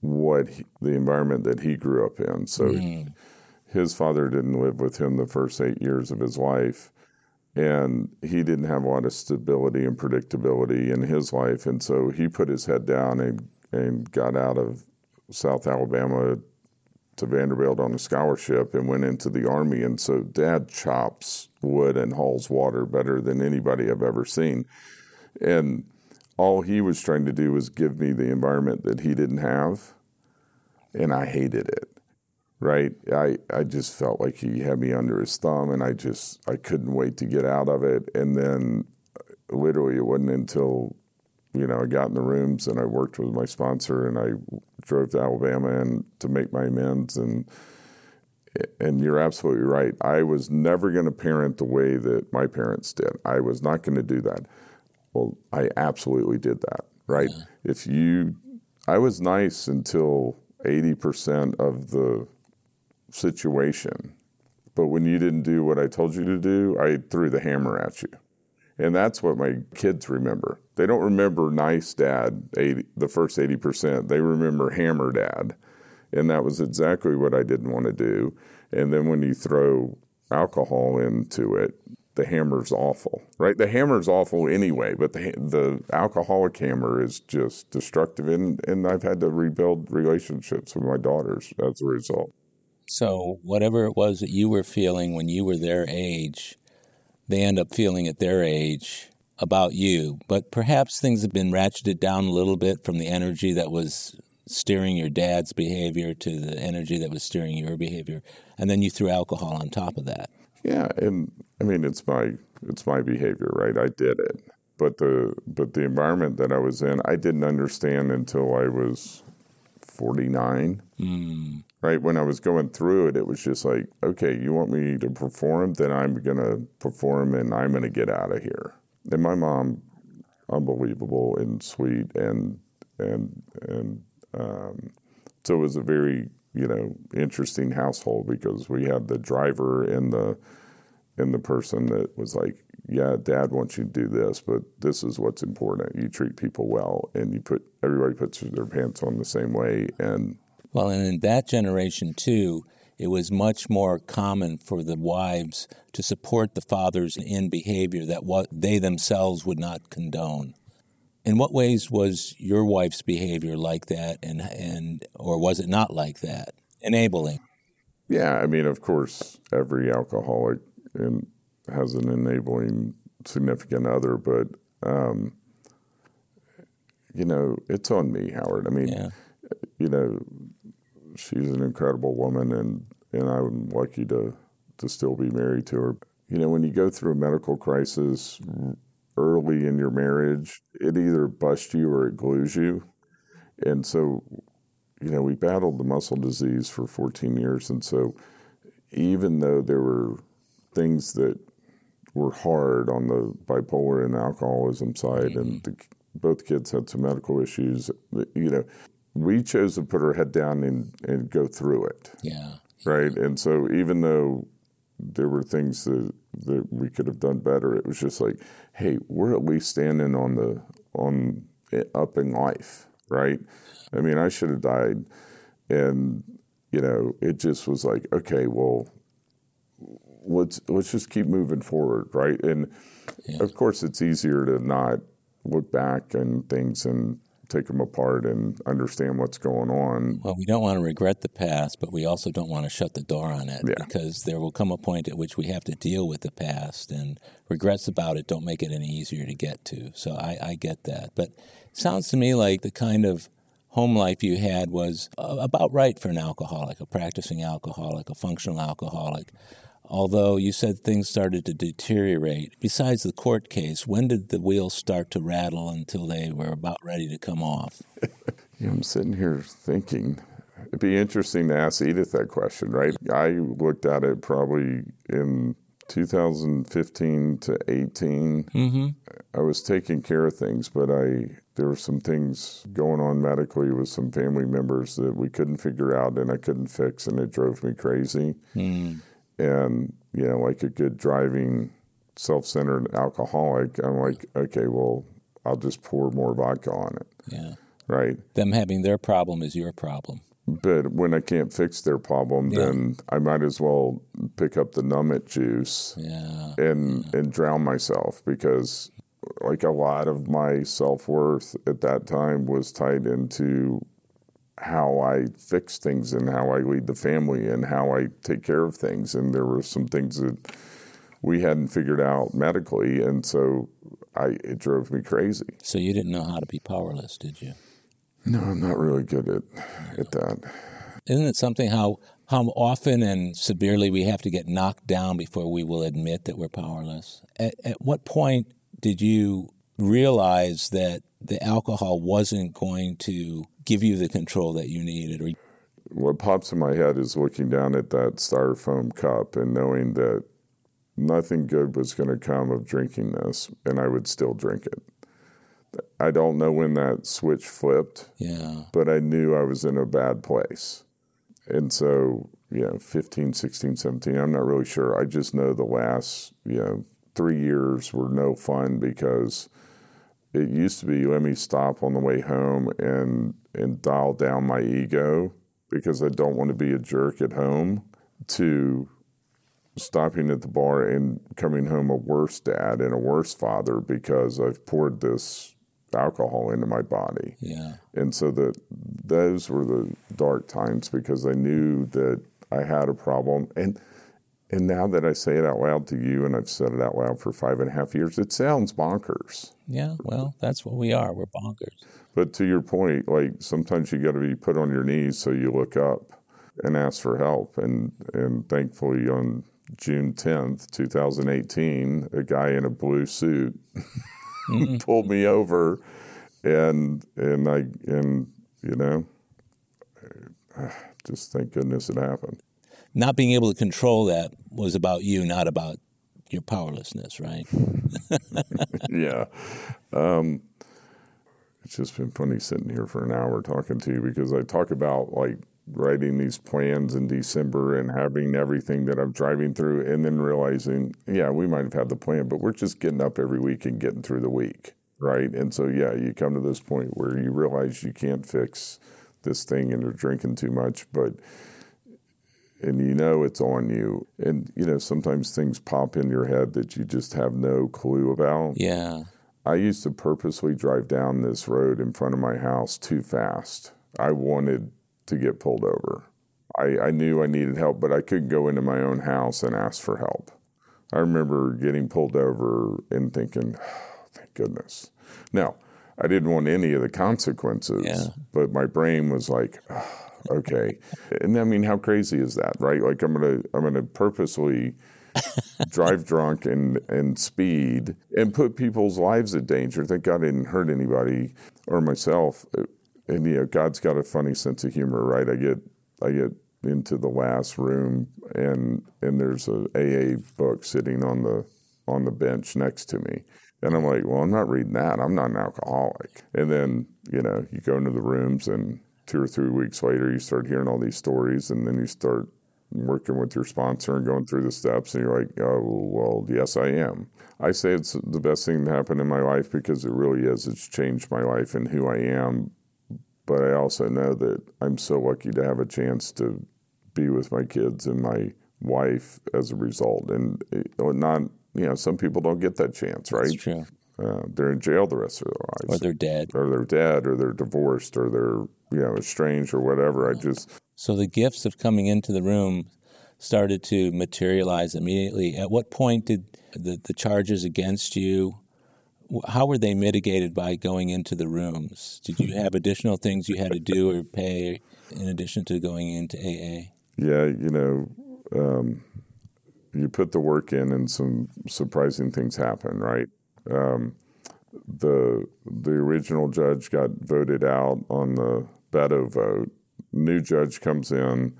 what he, the environment that he grew up in. So. Mm his father didn't live with him the first eight years of his life. And he didn't have a lot of stability and predictability in his life. And so he put his head down and, and got out of South Alabama to Vanderbilt on a scholarship and went into the Army. And so dad chops wood and hauls water better than anybody I've ever seen. And all he was trying to do was give me the environment that he didn't have. And I hated it right? I, I just felt like he had me under his thumb and I just I couldn't wait to get out of it. And then literally it wasn't until, you know, I got in the rooms and I worked with my sponsor and I drove to Alabama and to make my amends and and you're absolutely right. I was never going to parent the way that my parents did. I was not going to do that. Well, I absolutely did that, right? Yeah. If you I was nice until 80% of the situation. But when you didn't do what I told you to do, I threw the hammer at you. And that's what my kids remember. They don't remember nice dad, 80, the first 80%. They remember hammer dad. And that was exactly what I didn't want to do. And then when you throw alcohol into it, the hammer's awful, right? The hammer's awful anyway, but the the alcoholic hammer is just destructive, and and I've had to rebuild relationships with my daughters as a result. So, whatever it was that you were feeling when you were their age, they end up feeling at their age about you. But perhaps things have been ratcheted down a little bit from the energy that was steering your dad's behavior to the energy that was steering your behavior. And then you threw alcohol on top of that. Yeah, and I mean it's my it's my behavior, right? I did it. But the but the environment that I was in, I didn't understand until I was 49. Mm right? When I was going through it, it was just like, okay, you want me to perform, then I'm going to perform and I'm going to get out of here. And my mom, unbelievable and sweet, and and and um, so it was a very you know interesting household because we had the driver and the and the person that was like, yeah, dad wants you to do this, but this is what's important. You treat people well, and you put everybody puts their pants on the same way, and well, and in that generation, too, it was much more common for the wives to support the fathers in behavior that what they themselves would not condone. In what ways was your wife's behavior like that, and and or was it not like that? Enabling. Yeah, I mean, of course, every alcoholic in, has an enabling significant other, but um, you know, it's on me, Howard. I mean, yeah. you know, she's an incredible woman, and and I'm lucky to to still be married to her. You know, when you go through a medical crisis early in your marriage, it either busts you or it glues you. And so, you know, we battled the muscle disease for 14 years, and so even though there were things that were hard on the bipolar and alcoholism side, mm-hmm. and the, both kids had some medical issues. You know, we chose to put our head down and, and go through it. Yeah. Right. And so even though there were things that, that we could have done better, it was just like, hey, we're at least standing on the on eh, up in life, right? I mean, I should have died, and you know, it just was like, okay, well, let's let's just keep moving forward, right? And yeah. of course, it's easier to not look back and things and take them apart and understand what's going on. Well, we don't want to regret the past, but we also don't want to shut the door on it yeah. because there will come a point at which we have to deal with the past, and regrets about it don't make it any easier to get to. So I, I get that. But it sounds to me like the kind of home life you had was uh, about right for an alcoholic, a practicing alcoholic, a functional alcoholic although you said things started to deteriorate. Besides the court case, when did the wheels start to rattle until they were about ready to come off? yeah, I'm sitting here thinking. It'd be interesting to ask Edith that question, right? I looked at it probably in 2015 to 18. Mm-hmm. I was taking care of things, but I there were some things going on medically with some family members that we couldn't figure out and I couldn't fix, and it drove me crazy. Mm and you know, like a good driving, self-centered alcoholic, I'm like, okay, well, I'll just pour more vodka on it. Yeah. Right. Them having their problem is your problem. But when I can't fix their problem, yeah. then I might as well pick up the numbit juice yeah. and yeah. and drown myself because like a lot of my self worth at that time was tied into how I fix things and how I lead the family and how I take care of things. And there were some things that we hadn't figured out medically, and so I it drove me crazy. So you didn't know how to be powerless, did you? No, I'm not really good at at that. Isn't it something how how often and severely we have to get knocked down before we will admit that we're powerless? At, at what point did you realize that the alcohol wasn't going to give you the control that you needed or what pops in my head is looking down at that styrofoam cup and knowing that nothing good was going to come of drinking this and I would still drink it. I don't know when that switch flipped. Yeah. But I knew I was in a bad place. And so, you know, 15, 16, 17, I'm not really sure. I just know the last, you know, 3 years were no fun because it used to be let me stop on the way home and and dial down my ego because I don't want to be a jerk at home to stopping at the bar and coming home a worse dad and a worse father because I've poured this alcohol into my body. Yeah. And so that those were the dark times because I knew that I had a problem and and now that I say it out loud to you, and I've said it out loud for five and a half years, it sounds bonkers. Yeah, well, that's what we are. We're bonkers. But to your point, like sometimes you got to be put on your knees so you look up and ask for help. And and thankfully, on June tenth, two thousand eighteen, a guy in a blue suit mm-hmm. pulled me over, and and I and you know, just thank goodness it happened not being able to control that was about you, not about your powerlessness, right? yeah. Um, it's just been funny sitting here for an hour talking to you because I talk about like writing these plans in December and having everything that I'm driving through, and then realizing, yeah, we might have had the plan, but we're just getting up every week and getting through the week, right? And so, yeah, you come to this point where you realize you can't fix this thing and you're drinking too much, but and you know it's on you. And, you know, sometimes things pop in your head that you just have no clue about. Yeah. I used to purposely drive down this road in front of my house too fast. I wanted to get pulled over. I, I knew I needed help, but I couldn't go into my own house and ask for help. I remember getting pulled over and thinking, oh, thank goodness. Now, I didn't want any of the consequences, yeah. but my brain was like, oh, okay. And I mean, how crazy is that, right? Like I'm gonna I'm gonna purposely drive drunk and and speed and put people's lives in danger. Thank God I didn't hurt anybody or myself. And you know, God's got a funny sense of humor, right? I get I get into the last room and and there's a AA book sitting on the on the bench next to me. And I'm like, well, I'm not reading that. I'm not an alcoholic. And then, you know, you go into the rooms and two or three weeks later, you start hearing all these stories, and then you start working with your sponsor and going through the steps, and you're like, oh, well, yes, I am. I say it's the best thing to happen in my life because it really is. It's changed my life and who I am. But I also know that I'm so lucky to have a chance to be with my kids and my wife as a result. And it, not, you know, some people don't get that chance, right? That's true. Uh, they're in jail the rest of their lives. Or they're dead. or they're dead, or they're divorced, or they're you know strange or whatever. I just So the gifts of coming into the room started to materialize immediately. At what point did the, the charges against you, how were they mitigated by going into the rooms? Did you have additional things you had to do or pay in addition to going into AA? yeah, you know, um, you put the work in, and some surprising things happen, right? Um, the the original judge got voted out on the Beto vote. New judge comes in.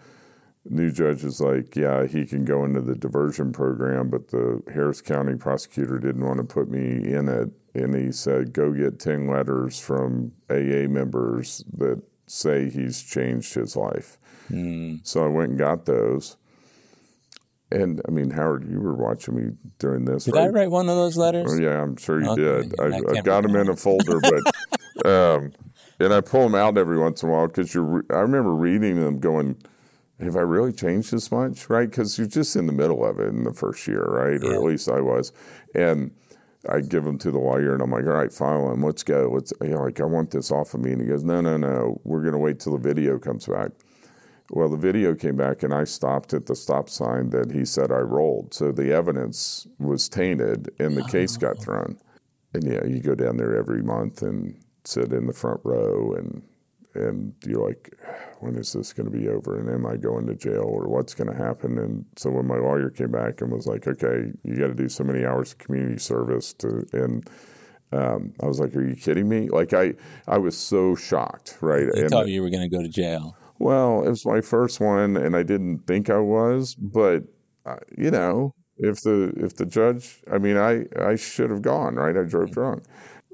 New judge is like, yeah, he can go into the diversion program, but the Harris County prosecutor didn't want to put me in it, and he said, go get ten letters from AA members that say he's changed his life. So I went and got those. And I mean, Howard, you were watching me during this. Did right? I write one of those letters? Oh, yeah, I'm sure you Okay. did. I I, I got them in a folder, but um, and I pull them out every once in a while because you're. re- I remember reading them, going, "Have I really changed this much?" Right? Because you're just in the middle of it in the first year, right? Or at least I was, and. I give them to the lawyer, and I'm like, "All right, file them. Let's go. Let's." You know, like, I want this off of me, and he goes, "No, no, no. We're going to wait till the video comes back." Well, the video came back, and I stopped at the stop sign that he said I rolled. So the evidence was tainted, and the case got oh. thrown. And yeah, you go down there every month and sit in the front row, and and you're like, when is this going to be over? And am I going to jail, or what's going to happen? And so when my lawyer came back and was like, okay, you got to do so many hours of community service to and. Um, I was like, "Are you kidding me?" Like I, I was so shocked, right? They and thought you were going to go to jail. well, it was my first one, and I didn't think I was, but uh, you know, if the if the judge, I mean, I I should have gone, right? I drove drunk,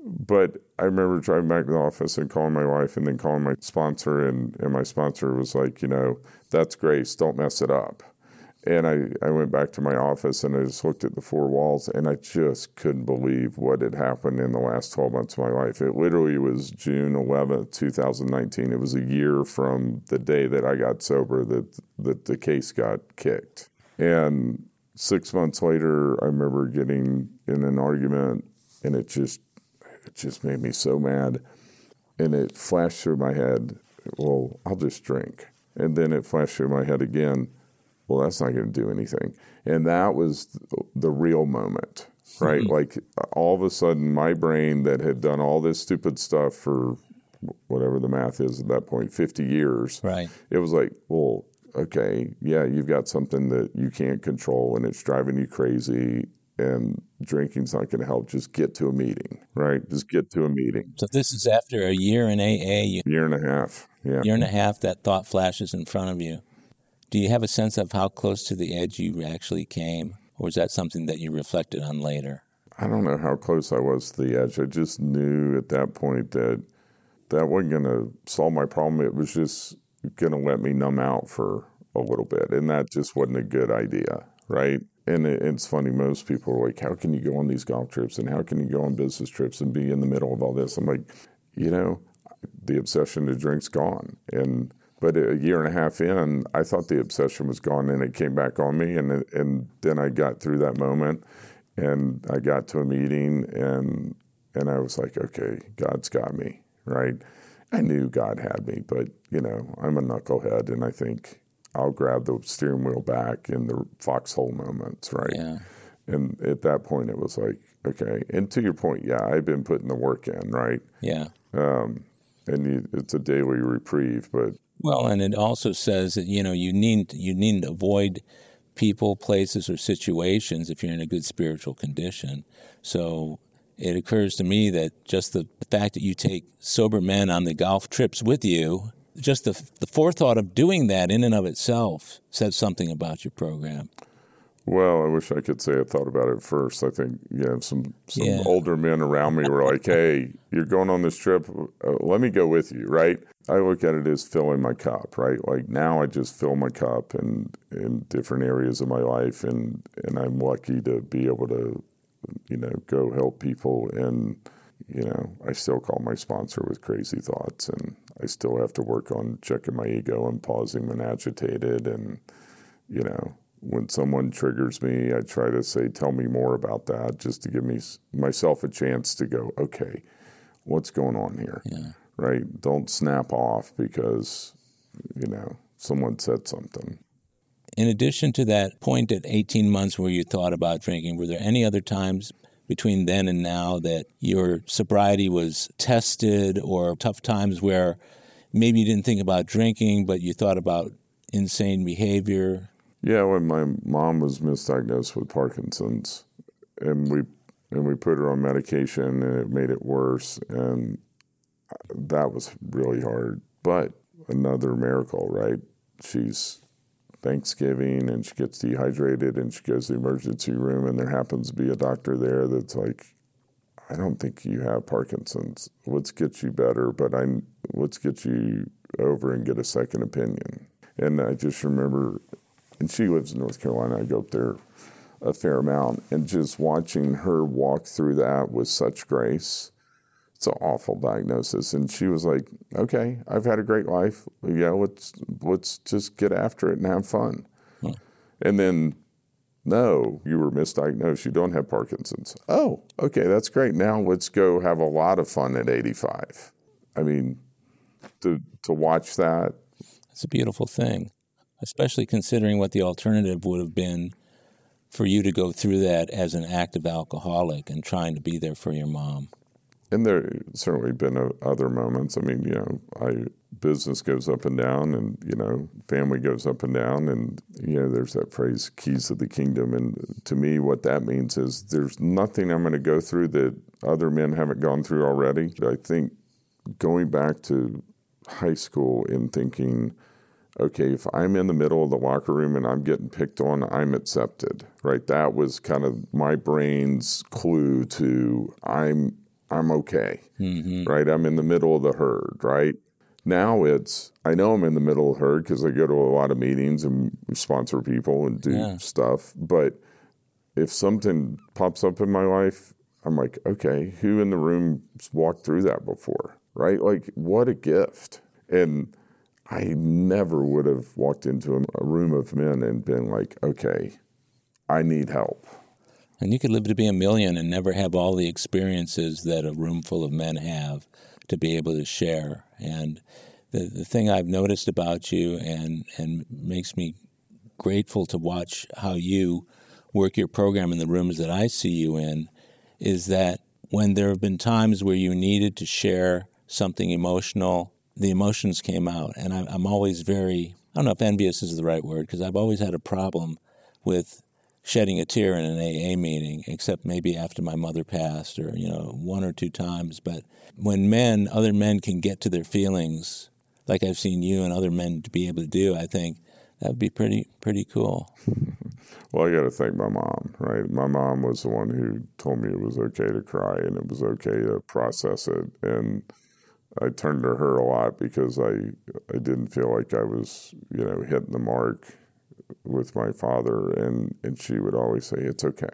but I remember driving back to the office and calling my wife, and then calling my sponsor, and and my sponsor was like, you know, that's grace, don't mess it up. And I, I went back to my office and I just looked at the four walls and I just couldn't believe what had happened in the last 12 months of my life. It literally was June 11th, 2019. It was a year from the day that I got sober that, that the case got kicked. And six months later, I remember getting in an argument and it just, it just made me so mad. And it flashed through my head, well, I'll just drink. And then it flashed through my head again, well, that's not going to do anything. And that was the real moment, right? Mm-hmm. like all of a sudden, my brain that had done all this stupid stuff for whatever the math is at that point, 50 years, Right. it was like, well, okay, yeah, you've got something that you can't control and it's driving you crazy. And drinking's not going to help. Just get to a meeting, right? Just get to a meeting. So this is after a year in AA, you, Year and a half. Yeah. year and a half, that thought flashes in front of you. Do you have a sense of how close to the edge you actually came? Or is that something that you reflected on later? I don't know how close I was to the edge. I just knew at that point that that wasn't going to solve my problem. It was just going to let me numb out for a little bit. And that just wasn't a good idea, right? And it, it's funny, most people are like, how can you go on these golf trips and how can you go on business trips and be in the middle of all this? I'm like, you know, the obsession to drink's gone. And but a year and a half in, I thought the obsession was gone, and it came back on me. And and then I got through that moment, and I got to a meeting, and and I was like, okay, God's got me, right? I knew God had me, but you know, I'm a knucklehead, and I think I'll grab the steering wheel back in the foxhole moments, right? Yeah. And at that point, it was like, okay. And to your point, yeah, I've been putting the work in, right? Yeah. Um, and you, it's a daily reprieve, but Well, and it also says that you know you need you need to avoid people, places, or situations if you're in a good spiritual condition. So it occurs to me that just the, the fact that you take sober men on the golf trips with you, just the the forethought of doing that in and of itself says something about your program. Well, I wish I could say I thought about it first. I think you know some some Yeah. older men around me were like, "Hey, you're going on this trip. Uh, let me go with you." Right? I look at it as filling my cup. Right? Like now, I just fill my cup in in different areas of my life, and and I'm lucky to be able to, you know, go help people. And you know, I still call my sponsor with crazy thoughts, and I still have to work on checking my ego and pausing when agitated. And, you know, when someone triggers me, I try to say, tell me more about that just to give me myself a chance to go, okay, what's going on here? Yeah. Right? Don't snap off because, you know, someone said something. In addition to that point at 18 months where you thought about drinking, were there any other times between then and now that your sobriety was tested or tough times where maybe you didn't think about drinking, but you thought about insane behavior? Yeah, when my mom was misdiagnosed with Parkinson's, and we and we put her on medication, and it made it worse, and that was really hard. But another miracle, right? She's Thanksgiving and she gets dehydrated and she goes to the emergency room and there happens to be a doctor there that's like, I don't think you have Parkinson's. Let's get you better, but I let's get you over and get a second opinion. And I just remember, and she lives in North Carolina. I go up there a fair amount, and just watching her walk through that with such grace it's an awful diagnosis. And she was like, okay, I've had a great life. Yeah, let's let's just get after it and have fun. Hmm. And then, no, you were misdiagnosed. You don't have Parkinson's. Oh, okay, that's great. Now let's go have a lot of fun at 85. I mean, to to watch that. It's a beautiful thing, especially considering what the alternative would have been for you to go through that as an active alcoholic and trying to be there for your mom and there certainly been a, other moments. I mean, you know, I business goes up and down, and you know, family goes up and down, and you know, there's that phrase "keys of the kingdom." And to me, what that means is there's nothing I'm going to go through that other men haven't gone through already. I think going back to high school and thinking. Okay, if I'm in the middle of the locker room and I'm getting picked on, I'm accepted, right? That was kind of my brain's clue to I'm I'm okay, mm-hmm. right? I'm in the middle of the herd, right? Now it's, I know I'm in the middle of the herd because I go to a lot of meetings and sponsor people and do yeah. stuff. But if something pops up in my life, I'm like, okay, who in the room walked through that before, right? Like, what a gift. And I never would have walked into a room of men and been like, okay, I need help. And you could live to be a million and never have all the experiences that a room full of men have to be able to share. And the, the thing I've noticed about you and, and makes me grateful to watch how you work your program in the rooms that I see you in is that when there have been times where you needed to share something emotional, the emotions came out. And I, I'm always very, I don't know if envious is the right word, because I've always had a problem with shedding a tear in an AA meeting, except maybe after my mother passed or, you know, one or two times. But when men, other men can get to their feelings, like I've seen you and other men to be able to do, I think that would be pretty, pretty cool. well, I got to thank my mom, right? My mom was the one who told me it was okay to cry and it was okay to process it. And I turned to her a lot because I, I didn't feel like I was, you know, hitting the mark with my father, and and she would always say, "It's okay,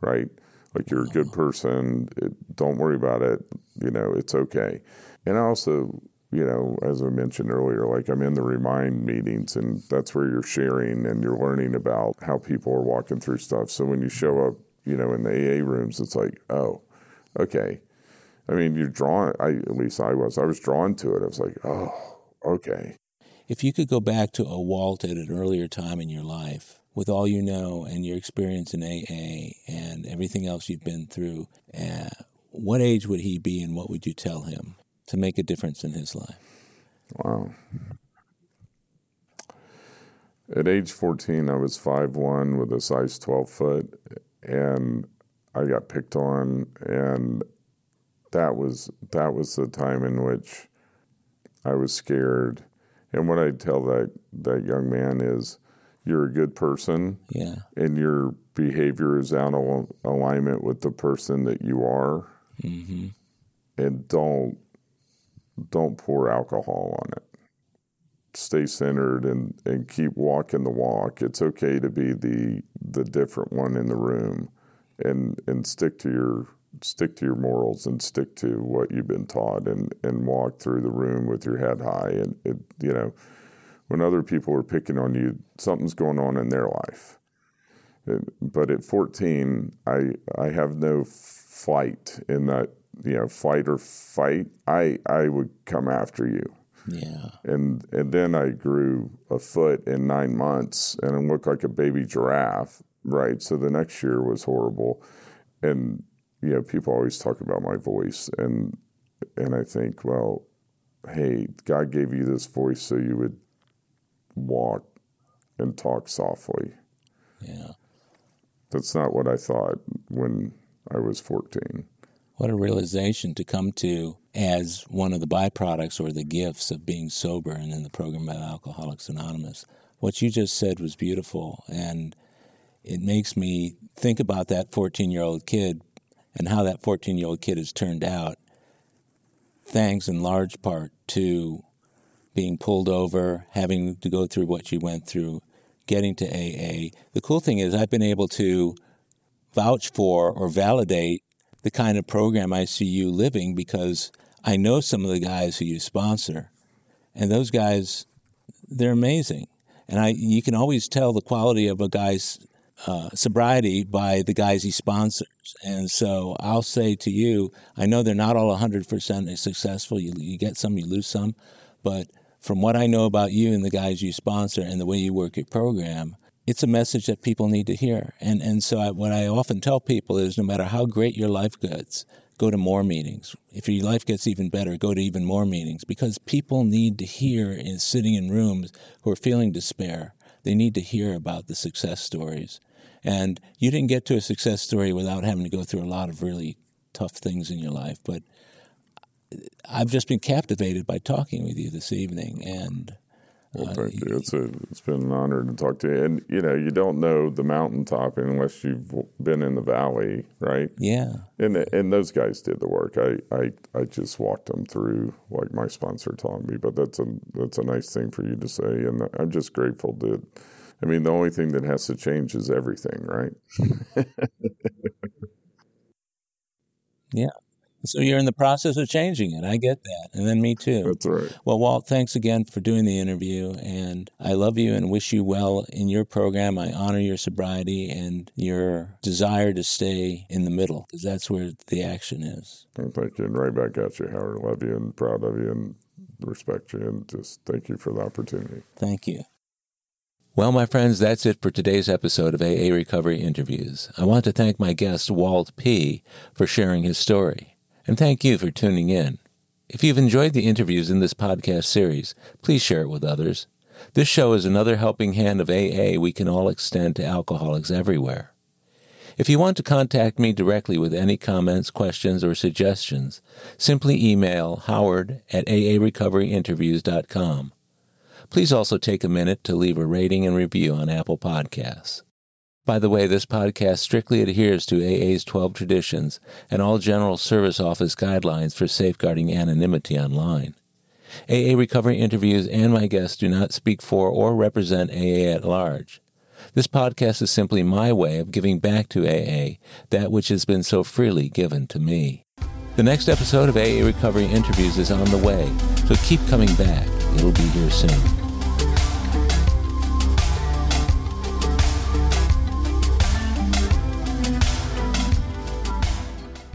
right? Like you're a good person. It, don't worry about it. You know, it's okay." And also, you know, as I mentioned earlier, like I'm in the remind meetings, and that's where you're sharing and you're learning about how people are walking through stuff. So when you show up, you know, in the AA rooms, it's like, oh, okay. I mean, you're drawn. I at least I was. I was drawn to it. I was like, oh, okay if you could go back to a Walt at an earlier time in your life, with all you know and your experience in AA and everything else you've been through, uh, what age would he be and what would you tell him to make a difference in his life? Wow. At age 14, I was 5'1 with a size 12 foot, and I got picked on, and that was that was the time in which I was scared and what I tell that that young man is, you're a good person, yeah, and your behavior is out of alignment with the person that you are, mm-hmm. and don't don't pour alcohol on it. Stay centered and and keep walking the walk. It's okay to be the the different one in the room, and and stick to your stick to your morals and stick to what you've been taught and, and walk through the room with your head high. And, it, you know, when other people are picking on you, something's going on in their life. But at 14, I, I have no fight in that, you know, fight or fight. I, I would come after you. Yeah. And and then I grew a foot in nine months and I looked like a baby giraffe. Right. So the next year was horrible. And you know, people always talk about my voice and and I think, well, hey, God gave you this voice so you would walk and talk softly. Yeah. That's not what I thought when I was 14. What a realization to come to as one of the byproducts or the gifts of being sober and in the program of Alcoholics Anonymous. What you just said was beautiful, and it makes me think about that 14 year old kid and how that 14 year old kid has turned out, thanks in large part to being pulled over, having to go through what you went through, getting to AA. The cool thing is, I've been able to vouch for or validate the kind of program I see you living because I know some of the guys who you sponsor, and those guys, they're amazing. And I, you can always tell the quality of a guy's uh, sobriety by the guys he sponsors. And so I'll say to you, I know they're not all 100% successful. You, you get some, you lose some. But from what I know about you and the guys you sponsor and the way you work your program, it's a message that people need to hear. And, and so I, what I often tell people is no matter how great your life gets, go to more meetings. If your life gets even better, go to even more meetings because people need to hear in sitting in rooms who are feeling despair. They need to hear about the success stories. And you didn't get to a success story without having to go through a lot of really tough things in your life. But I've just been captivated by talking with you this evening, and well, uh, thank you. It's a, it's been an honor to talk to you. And you know, you don't know the mountaintop unless you've been in the valley, right? Yeah. And and those guys did the work. I I, I just walked them through like my sponsor taught me. But that's a that's a nice thing for you to say, and I'm just grateful that. I mean, the only thing that has to change is everything, right? yeah. So you're in the process of changing it. I get that. And then me too. That's right. Well, Walt, thanks again for doing the interview. And I love you and wish you well in your program. I honor your sobriety and your desire to stay in the middle because that's where the action is. Well, thank you. And right back at you, Howard. Love you and proud of you and respect you. And just thank you for the opportunity. Thank you. Well, my friends, that's it for today's episode of AA Recovery Interviews. I want to thank my guest, Walt P., for sharing his story and thank you for tuning in. If you've enjoyed the interviews in this podcast series, please share it with others. This show is another helping hand of AA we can all extend to alcoholics everywhere. If you want to contact me directly with any comments, questions, or suggestions, simply email howard at aarecoveryinterviews.com. Please also take a minute to leave a rating and review on Apple Podcasts. By the way, this podcast strictly adheres to AA's 12 traditions and all General Service Office guidelines for safeguarding anonymity online. AA Recovery interviews and my guests do not speak for or represent AA at large. This podcast is simply my way of giving back to AA that which has been so freely given to me. The next episode of AA Recovery Interviews is on the way, so keep coming back. It'll be here soon.